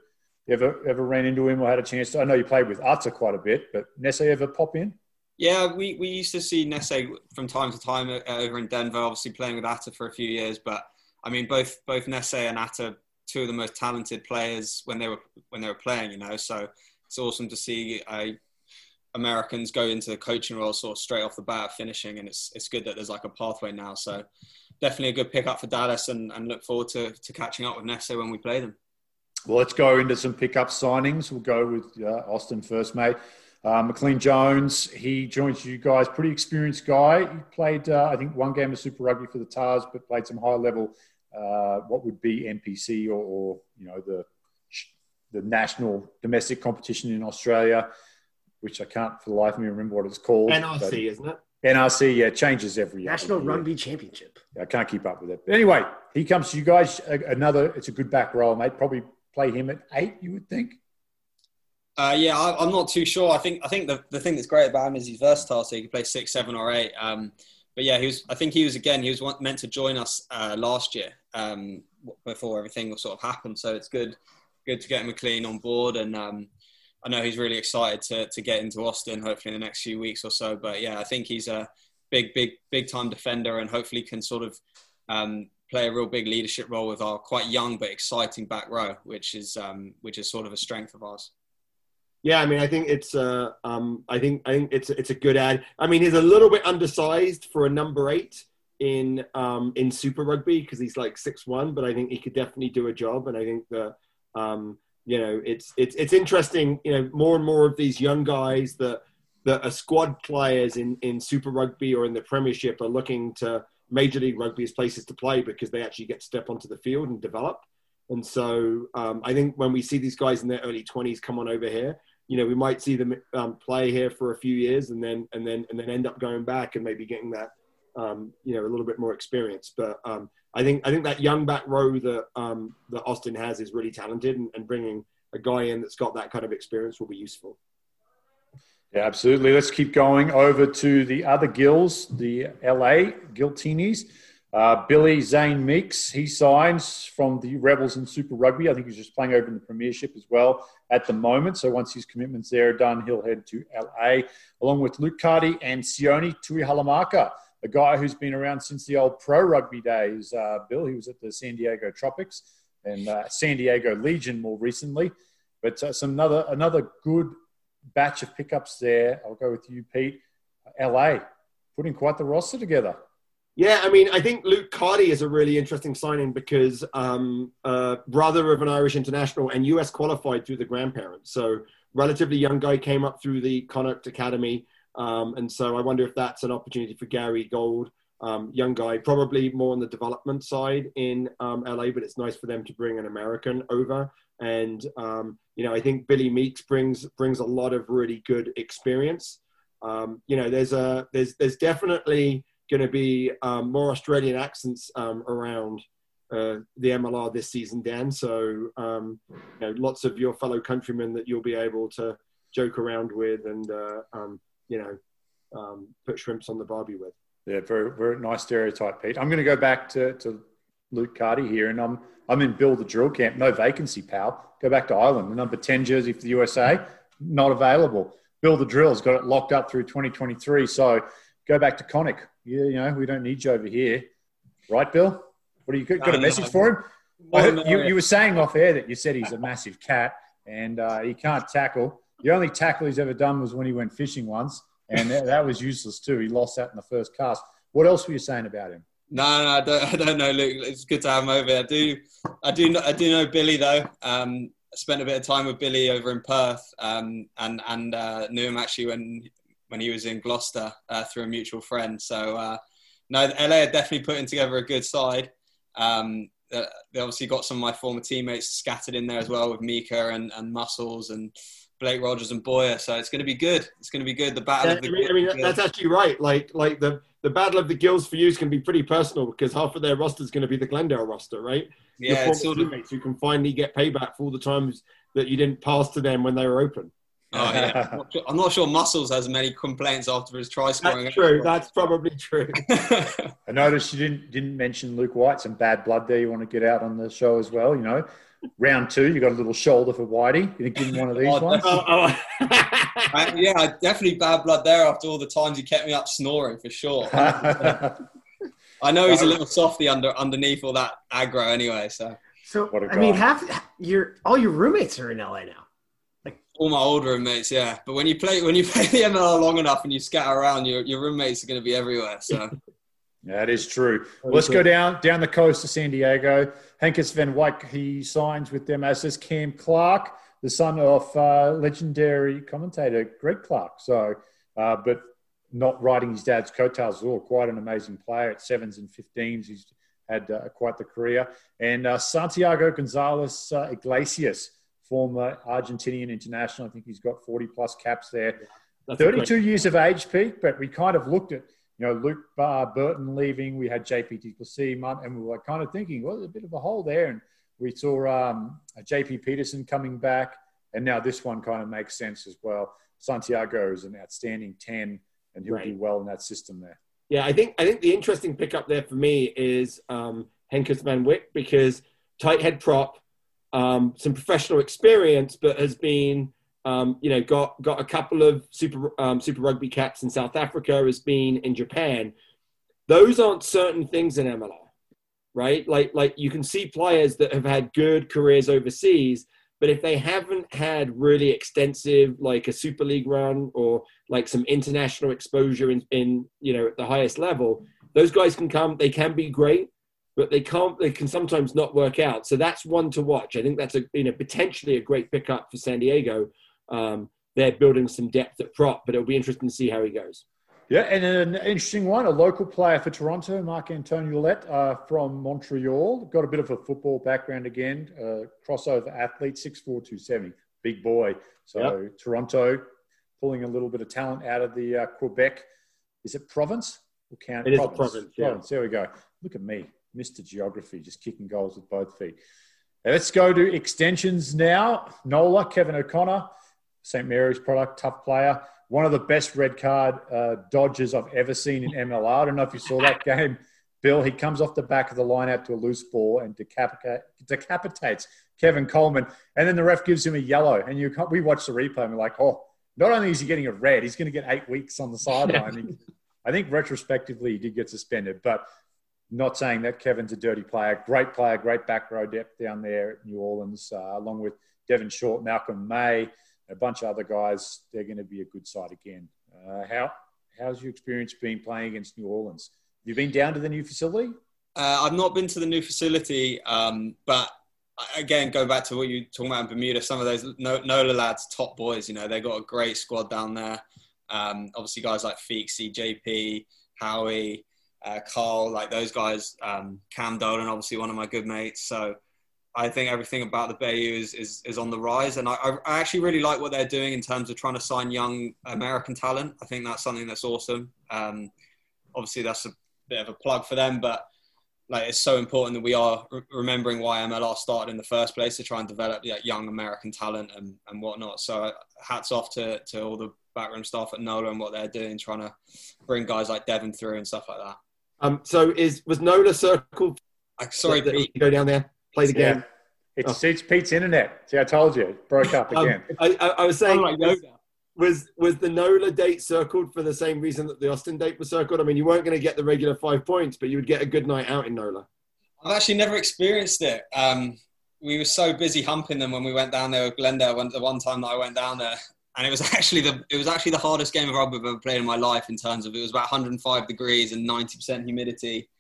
ever, ever ran into him or had a chance to? I know you played with Atta quite a bit, but Nese ever pop in? Yeah, we, we used to see Nese from time to time uh, over in Denver, obviously playing with Atta for a few years. But I mean, both both Nese and Atta, two of the most talented players when they were when they were playing. You know, so it's awesome to see uh, Americans go into the coaching role sort of straight off the bat, finishing, and it's it's good that there's like a pathway now. So definitely a good pickup for Dallas, and, and look forward to, to catching up with Nese when we play them. Well, let's go into some pickup signings. We'll go with uh, Austin first, mate. Uh, McLean Jones, he joins you guys, pretty experienced guy. He played, uh, I think, one game of Super Rugby for the Tahs, but played some high level, uh, what would be NPC or, or, you know, the the national domestic competition in Australia, which I can't for the life of me remember what it's called. NRC, isn't it? NRC, yeah, changes every year. National Rugby Championship. Yeah, I can't keep up with it. But anyway, he comes to you guys. Another, it's a good back row, mate. Probably play him at eight, you would think. Uh, yeah, I, am not too sure. I think I think the, the thing that's great about him is he's versatile, so he can play six, seven, or eight. Um, but yeah, he was. I think he was again. He was meant to join us uh, last year um, before everything sort of happened. So it's good, good to get McLean on board, and um, I know he's really excited to to get into Austin. Hopefully in the next few weeks or so. But yeah, I think he's a big, big, big time defender, and hopefully can sort of um, play a real big leadership role with our quite young but exciting back row, which is um, which is sort of a strength of ours. Yeah, I mean, I think it's uh, um, I think I think it's it's a good ad. I mean, he's a little bit undersized for a number eight in um, in Super Rugby because he's like six one, but I think he could definitely do a job. And I think that um, you know it's it's it's interesting. You know, more and more of these young guys that that are squad players in in Super Rugby or in the Premiership are looking to Major League Rugby as places to play because they actually get to step onto the field and develop. And so um, I think when we see these guys in their early 20s come on over here, you know, we might see them um, play here for a few years and then and then and then end up going back and maybe getting that, um, you know, a little bit more experience. But um, I think I think that young back row that um, that Austin has is really talented, and, and bringing a guy in that's got that kind of experience will be useful. Yeah, absolutely. Let's keep going over to the other Gills, the LA Giltinis. Uh, Billy Zane Meakes, he signs from the Rebels in Super Rugby. I think he's just playing over in the Premiership as well at the moment. So once his commitments there are done, he'll head to LA, along with Luke Carty and Sione Tuihalamaka, a guy who's been around since the old pro rugby days. Uh, Bill, he was at the San Diego Tropics and uh, San Diego Legion more recently. But uh, some another another good batch of pickups there. I'll go with you, Pete. LA, putting quite the roster together. Yeah, I mean, I think Luke Carty is a really interesting signing because um, uh, brother of an Irish international and US qualified through the grandparents. So relatively young guy came up through the Connacht Academy. Um, and so I wonder if that's an opportunity for Gary Gold, um, young guy, probably more on the development side in um, LA, but it's nice for them to bring an American over. And, um, you know, I think Billy Meakes brings, brings a lot of really good experience. um, you know, there's a there's there's definitely going to be um, more Australian accents around uh, the MLR this season, Dan. So you know, lots of your fellow countrymen that you'll be able to joke around with and uh, um, you know um, put shrimps on the barbie with. Yeah, very very nice stereotype, Pete. I'm going to go back to, to Luke Carty here, and I'm I'm in Bill the drill camp. No vacancy, pal. Go back to Ireland. The number ten jersey for the USA not available. Bill the drill's got it locked up through 2023. So go back to Connacht. Yeah, you know we don't need you over here, right, Bill? What do you got a message for him? Heard, you, you, were saying off air that you said he's a massive cat and uh, he can't tackle. The only tackle he's ever done was when he went fishing once, and that, that was useless too. He lost that in the first cast. What else were you saying about him? No, no, I don't, I don't know, Luke. It's good to have him over. I do, I do, know, I do know Billy though. Um, I spent a bit of time with Billy over in Perth, um, and and uh, knew him actually when when he was in Gloucester uh, through a mutual friend. So uh, no, LA are definitely putting together a good side. Um, they obviously got some of my former teammates scattered in there as well with Mika and, and Muscles and Blake Rogers and Boyer. So it's going to be good. It's going to be good. The battle. Yeah, the, I mean, I mean that's actually right. Like like the the battle of the gills for you is going to be pretty personal because half of their roster is going to be the Glendale roster, right? Yeah, Your former teammates who can finally get payback for all the times that you didn't pass to them when they were open. Oh yeah, I'm not sure Muscles has many complaints after his try scoring. That's true. That's probably true. [laughs] I noticed you didn't didn't mention Luke White. Some bad blood there. You want to get out on the show as well. You know, round two, you got a little shoulder for Whitey. You think give him one of these [laughs] oh, ones? Oh, oh. [laughs] I, yeah, definitely bad blood there after all the times he kept me up snoring for sure. [laughs] I know he's a little softy under underneath all that aggro anyway. So, so I mean, half your all your roommates are in LA now. Like all my old roommates, yeah. But when you play when you play the MLR long enough and you scatter around, your your roommates are going to be everywhere. So. That is true. Let's go down down the coast to San Diego. Henkes van Wyk, he signs with them, as does Cam Clark, the son of uh, legendary commentator Greg Clark. So, uh, but not riding his dad's coattails at all. Quite an amazing player at sevens and 15s. He's had uh, quite the career. And uh, Santiago Gonzalez uh, Iglesias, former Argentinian international. I think he's got 40 plus caps there. That's 32 years of age, Pete, but we kind of looked at you know, Luke uh, Burton leaving, we had JP du Plessis, and we were kind of thinking, well, there's a bit of a hole there. And we saw um, JP Peterson coming back, and now this one kind of makes sense as well. Santiago is an outstanding 10, and he'll right. do well in that system there. Yeah, I think I think the interesting pickup there for me is um, Henkes van Wyk because tight head prop, um, some professional experience, but has been um, you know, got got a couple of super um, super rugby caps in South Africa, has been in Japan. Those aren't certain things in MLR, right? Like like you can see players that have had good careers overseas, but if they haven't had really extensive like a Super League run or like some international exposure in, in you know at the highest level, those guys can come. They can be great, but they can't. They can sometimes not work out. So that's one to watch. I think that's a you know potentially a great pickup for San Diego um, they're building some depth at prop, but it'll be interesting to see how he goes. Yeah, and an interesting one, a local player for Toronto, Marc Antonio Ouellette uh, from Montreal. Got a bit of a football background again, uh, crossover athlete, 6'4", 270, big boy. So yep. Toronto pulling a little bit of talent out of the uh, Quebec. Is it province? Or count? It province. is province, yeah. province. There we go. Look at me, Mr. Geography, just kicking goals with both feet. Let's go to extensions now. Nola, Kevin O'Connor. St. Mary's product, tough player. One of the best red card uh, dodges I've ever seen in MLR. I don't know if you saw that [laughs] game, Bill. He comes off the back of the line out to a loose ball and decapitates Kevin Coleman. And then the ref gives him a yellow. And you we watch the replay and we're like, oh, not only is he getting a red, he's going to get eight weeks on the sideline. I think retrospectively he did get suspended, but not saying that Kevin's a dirty player. Great player, great back row depth down there at New Orleans, uh, along with Devon Short, Malcolm May a bunch of other guys, they're going to be a good side again. Uh, how how's your experience been playing against New Orleans? Have you been down to the new facility? Uh, I've not been to the new facility, um, but again, go back to what you were talking about in Bermuda. Some of those NOLA lads, top boys, you know, they got a great squad down there. Um, obviously, guys like Feeksy, JP, Howie, uh, Carl, like those guys. Um, Cam Dolan, obviously one of my good mates. So I think everything about the Bayou is, is, is on the rise. And I, I actually really like what they're doing in terms of trying to sign young American talent. I think that's something that's awesome. Um, obviously, that's a bit of a plug for them, but like it's so important that we are re- remembering why MLR started in the first place to try and develop like, young American talent and, and whatnot. So uh, hats off to, to all the backroom staff at NOLA and what they're doing, trying to bring guys like Devon through and stuff like that. Um, so is was NOLA circled? I, sorry, that- that go down there, play the Yeah. game. It's, it's Pete's internet. See, I told you, it broke up Um, again. I, I, I was saying, Oh, like was, Yoda. was was the NOLA date circled for the same reason that the Austin date was circled? I mean, you weren't going to get the regular five points, but you would get a good night out in NOLA. I've actually never experienced it. Um, we were so busy humping them when we went down there with Glendale. When, the one time that I went down there, and it was [laughs] actually the it was actually the hardest game of rugby I've ever played in my life. In terms of it was about 105 degrees and 90 percent humidity.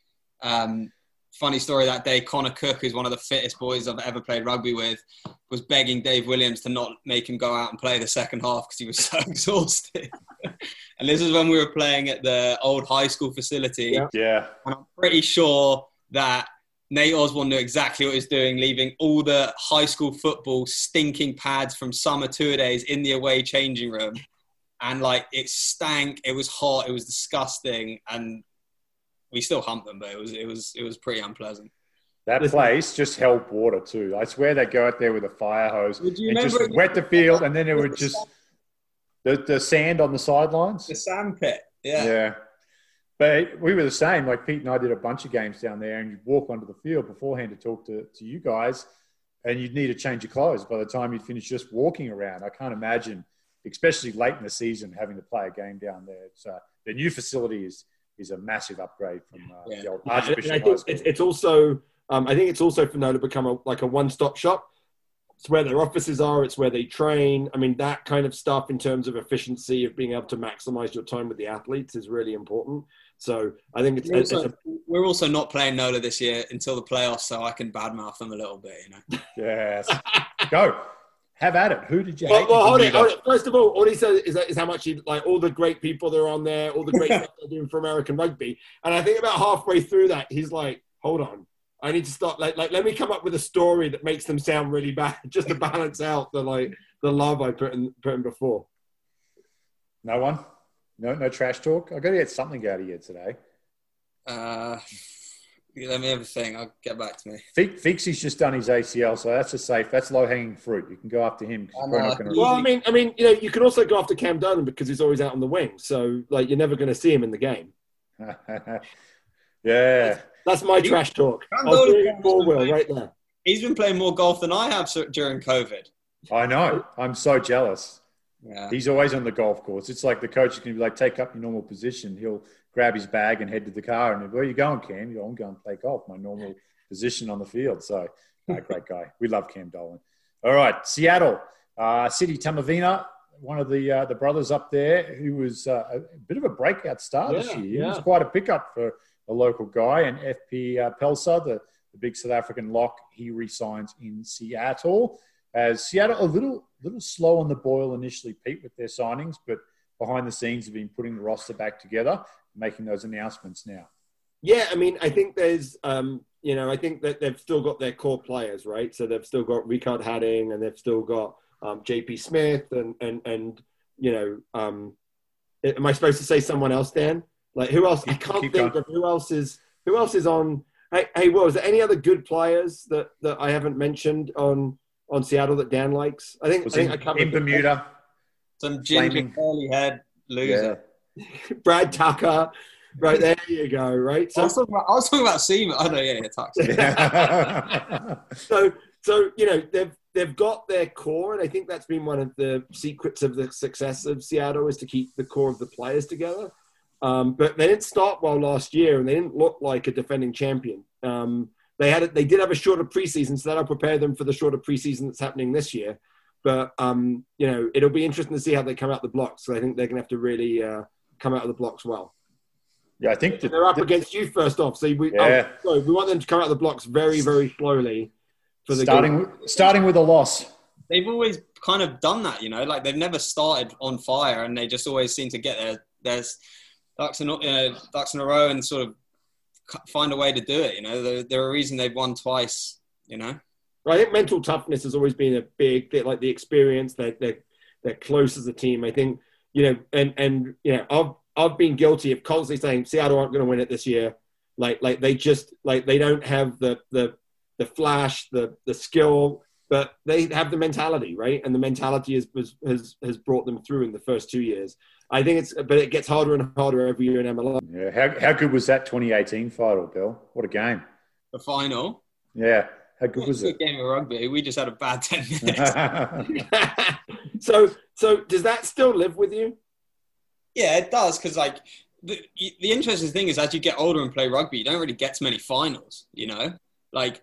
Um, funny story that day, Connor Cook, who's one of the fittest boys I've ever played rugby with, was begging Dave Williams to not make him go out and play the second half because he was [laughs] so exhausted. [laughs] and this is when we were playing at the old high school facility. Yeah. Yeah. And I'm pretty sure that Nate Osborne knew exactly what he was doing, leaving all the high school football stinking pads from summer tour days in the away changing room. And like it stank, it was hot, it was disgusting, and we still humped them, but it was it was it was pretty unpleasant. That place just held water too. I swear they go out there with a fire hose Would you and just remember- wet the field, and then it would just the, the sand on the sidelines. The sand pit, yeah. Yeah. But we were the same. Like Pete and I did a bunch of games down there, and you'd walk onto the field beforehand to talk to, to you guys, and you'd need to change your clothes by the time you'd finish just walking around. I can't imagine, especially late in the season, having to play a game down there. It's, uh, the new facility is is a massive upgrade from uh, Yeah. the old And I Archbishop High think School. it's, it's also, um, I think it's also for NOLA to become a, like a one-stop shop. It's where their offices are. It's where they train. I mean, that kind of stuff in terms of efficiency of being able to maximize your time with the athletes is really important. So I think it's, We're it's also, a, we're also not playing NOLA this year until the playoffs, so I can badmouth them a little bit, you know. [laughs] yes. Go. Have at it. Who did you well, well hold it, hold it. First of all, all he said is, that, is how much he like all the great people that are on there, all the great stuff they're doing for American rugby. And I think about halfway through that, he's like, "Hold on, I need to stop. Like, like let me come up with a story that makes them sound really bad, [laughs] just to balance out the like the love I put in put in before." No one. No, no trash talk. I got to get something out of you today. Uh, let me have a thing. I'll get back to me. Fe- Feeksy's just done his ACL, so that's a safe. That's low hanging fruit. You can go after him. I you're probably know. not gonna- Well, I mean, I mean, you know, you can also go after Cam Dunn because he's always out on the wing. So like, you're never going to see him in the game. [laughs] yeah. That's my trash talk. Cam I'll do Dunn- it for Will right there. He's been playing more golf than I have during COVID. I know. I'm so jealous. Yeah. He's always on the golf course. It's like the coach is going to be like, take up your normal position. He'll grab his bag and head to the car. And where are you going, Cam? You go, I'm going to play golf, my normal position on the field. So, [laughs] great guy. We love Cam Dolan. All right, Seattle, uh, City Tamavina, one of the uh, the brothers up there, who was uh, a bit of a breakout star this Yeah, year. He was quite a pickup for a local guy. And FP uh, Pelsa, the, the big South African lock, he resigns in Seattle. As Seattle a little little slow on the boil initially, Pete, with their signings, but behind the scenes have been putting the roster back together, making those announcements now. Yeah, I mean, I think there's, um, you know, I think that they've still got their core players, right? So they've still got Riekert Hattingh, and they've still got um, JP Smith, and and and you know, um, am I supposed to say someone else, Dan? Like who else? I can't keep think going. of who else is who else is on. Hey, hey, Will, is there any other good players that that I haven't mentioned on on Seattle that Dan likes? I think Was I think in, I covered in Bermuda. Some ginger Flaming. curly head loser. [laughs] Brad Tucker. Right there, you go. Right, I, was talking about, I was talking about Seaman. Oh, no, yeah, yeah. Yeah. [laughs] so so you know they've they've got their core, and I think that's been one of the secrets of the success of Seattle is to keep the core of the players together. Um, but they didn't start well last year, and they didn't look like a defending champion. Um, they had a, they did have a shorter preseason, so that'll prepare them for the shorter preseason that's happening this year. But um, you know, it'll be interesting to see how they come out the blocks. So I think they're going to have to really uh, come out of the blocks well. yeah, I think that They're up against you first off, so we Yeah. oh, sorry, we want them to come out of the blocks very very slowly for the starting game. with, starting with a loss. They've always kind of done that, you know, like they've never started on fire and they just always seem to get their, there's ducks in, uh, ducks in a row and sort of find a way to do it, you know. They're, they're a reason they've won twice, you know. I think mental toughness has always been a big, like the experience. They're, they're, they're close as a team. I think, you know, and, and, you know, I've, I've been guilty of constantly saying Seattle aren't going to win it this year. Like, like they just, like, they don't have the, the, the flash, the, the skill, but they have the mentality, right? And the mentality has, has, has brought them through in the first two years. I think it's, but it gets harder and harder every year in MLR. Yeah. How, how good was that 2018 final, Bill? What a game. The final. Yeah. How good was it? game of rugby. We just had a bad 10 minutes. [laughs] [laughs] so, so does that still live with you? Yeah, it does. Cause like the, the interesting thing is as you get older and play rugby, you don't really get to many finals, you know, like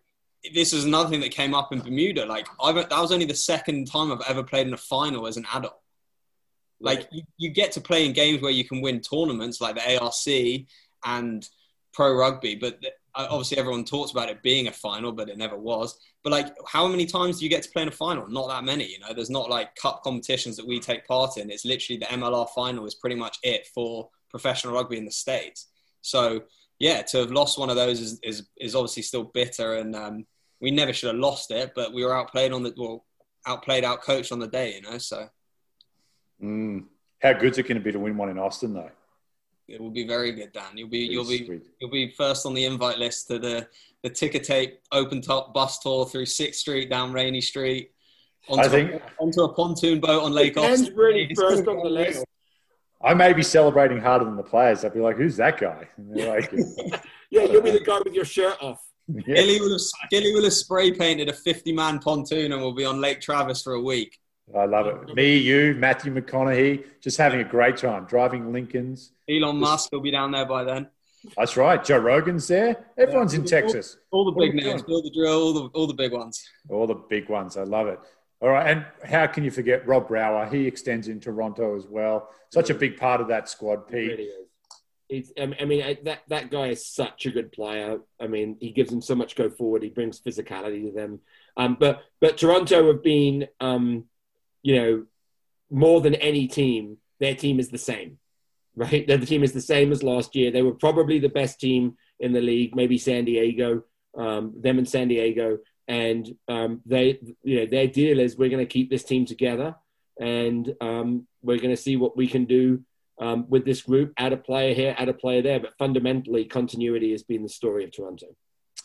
this is another thing that came up in Bermuda. Like I've, that was only the second time I've ever played in a final as an adult. Like you, you get to play in games where you can win tournaments like the ARC and pro rugby, but obviously everyone talks about it being a final, but it never was. But like, how many times do you get to play in a final? Not that many. You know, there's not like cup competitions that we take part in. It's literally the MLR final is pretty much it for professional rugby in the states. So yeah, to have lost one of those is is, is obviously still bitter, and um, we never should have lost it. But we were outplayed on the well, outplayed, outcoached on the day. You know, so. Mm. How good's it going to be to win one in Austin, though? It will be very good, Dan. You'll be you'll be sweet. you'll be first on the invite list to the the ticker tape open top bus tour through Sixth Street down Rainey Street. Onto, I think, onto a pontoon boat on Lake Austin. really first on the list. I may be celebrating harder than the players. I'd be like, "Who's that guy?" Like, [laughs] yeah, you'll be the guy with your shirt off. [laughs] Yeah. Gilly, will have, Gilly will have spray painted a 50 man pontoon and we'll be on Lake Travis for a week. I love it. Me, you, Matthew McConaughey, just having a great time driving Lincolns. Elon Musk will be down there by then. That's right. Joe Rogan's there. Everyone's yeah, in Texas. All, all the big names, all the drill, all the, all the big ones. All the big ones. I love it. All right. And how can you forget Rob Brower? He extends in Toronto as well. Such a big part of that squad, Pete. Really it's, I mean, that, that guy is such a good player. I mean, he gives them so much go forward. He brings physicality to them. Um, but but Toronto have been um, you know, more than any team, their team is the same, right? Their team is the same as last year. They were probably the best team in the league, maybe San Diego, um, them and San Diego. And um, they, you know, their deal is we're going to keep this team together, and um, we're going to see what we can do um, with this group. Add a player here, add a player there, but fundamentally, continuity has been the story of Toronto.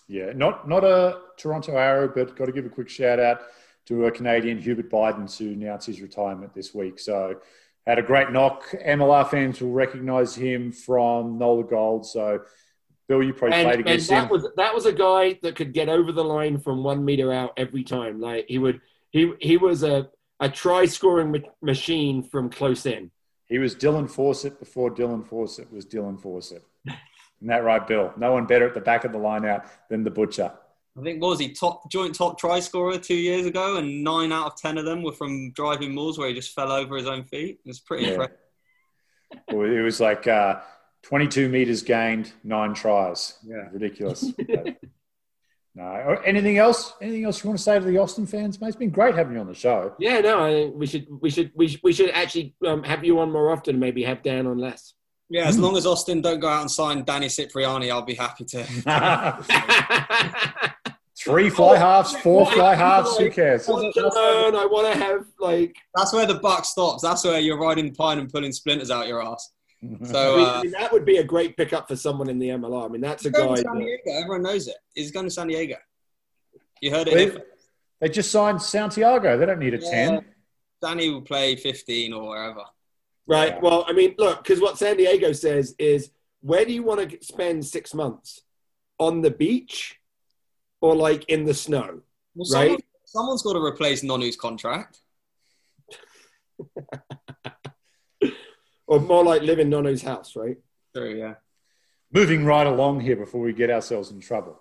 Yeah, not not a Toronto arrow, but got to give a quick shout out to a Canadian, Hubert Buydens, who announced his retirement this week. So had a great knock. MLR fans will recognise him from Nola Gold. So Bill, you probably and, played against and that him. Was, that was a guy that could get over the line from one meter out every time. Like he would, he he was a a try scoring ma- machine from close in. He was Dylan Fawsitt before Dylan Fawsitt was Dylan Fawsitt. [laughs] Isn't that right, Bill? No one better at the back of the line out than the butcher. I think what was he top joint top try scorer two years ago, and nine out of ten of them were from driving mauls where he just fell over his own feet. It was pretty yeah. impressive. well, it was like uh, 22 meters gained, nine tries. Yeah, ridiculous. [laughs] no, anything else? Anything else you want to say to the Austin fans, mate? It's been great having you on the show. Yeah, no, I, we should we should we should, we should actually um, have you on more often. Maybe have Dan on less. Yeah, as long as Austin don't go out and sign Danny Cipriani, I'll be happy to. [laughs] Three fly halves, four fly halves. Who cares? I want to learn. I want to have like. That's where the buck stops. That's where you're riding pine and pulling splinters out your ass. [laughs] So uh, I mean, that would be a great pickup for someone in the MLR. I mean, that's a guy. San Diego. That... Everyone knows it. He's going to San Diego. You heard it. They, they just signed Santiago. They don't need a yeah. ten. Danny will play fifteen or wherever. Right. Yeah. Well, I mean, look, because what San Diego says is, where do you want to spend six months? On the beach or like in the snow? Well, right? Someone, someone's got to replace Nonu's contract. [laughs] or more like live in Nonu's house, right? True, yeah. Moving right along here before we get ourselves in trouble.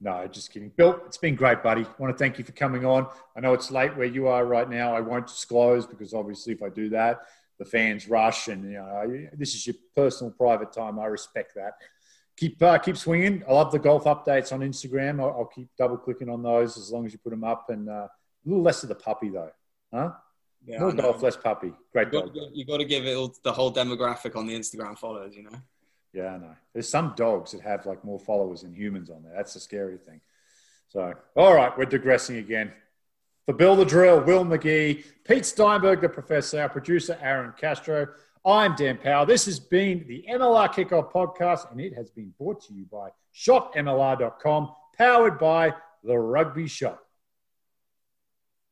No, just kidding. Bill, it's been great, buddy. I want to thank you for coming on. I know it's late where you are right now. I won't disclose because obviously, if I do that, the fans rush, and you know, this is your personal, private time. I respect that. Keep uh, keep swinging. I love the golf updates on Instagram. I'll, I'll, keep double clicking on those as long as you put them up. And uh, a little less of the puppy though, huh? Yeah, More golf, less puppy. Great you dog. you got to give it all, the whole demographic on the Instagram followers, you know. Yeah, I know. There's some dogs that have like more followers than humans on there. That's the scary thing. So, all right, we're digressing again. For Bill the Drill, Will Magie, Pete Steinberg, the professor, our producer, Aaron Castro. I'm Dan Power. This has been the MLR Kickoff Podcast, and it has been brought to you by shopmlr.com, powered by the Rugby Shop.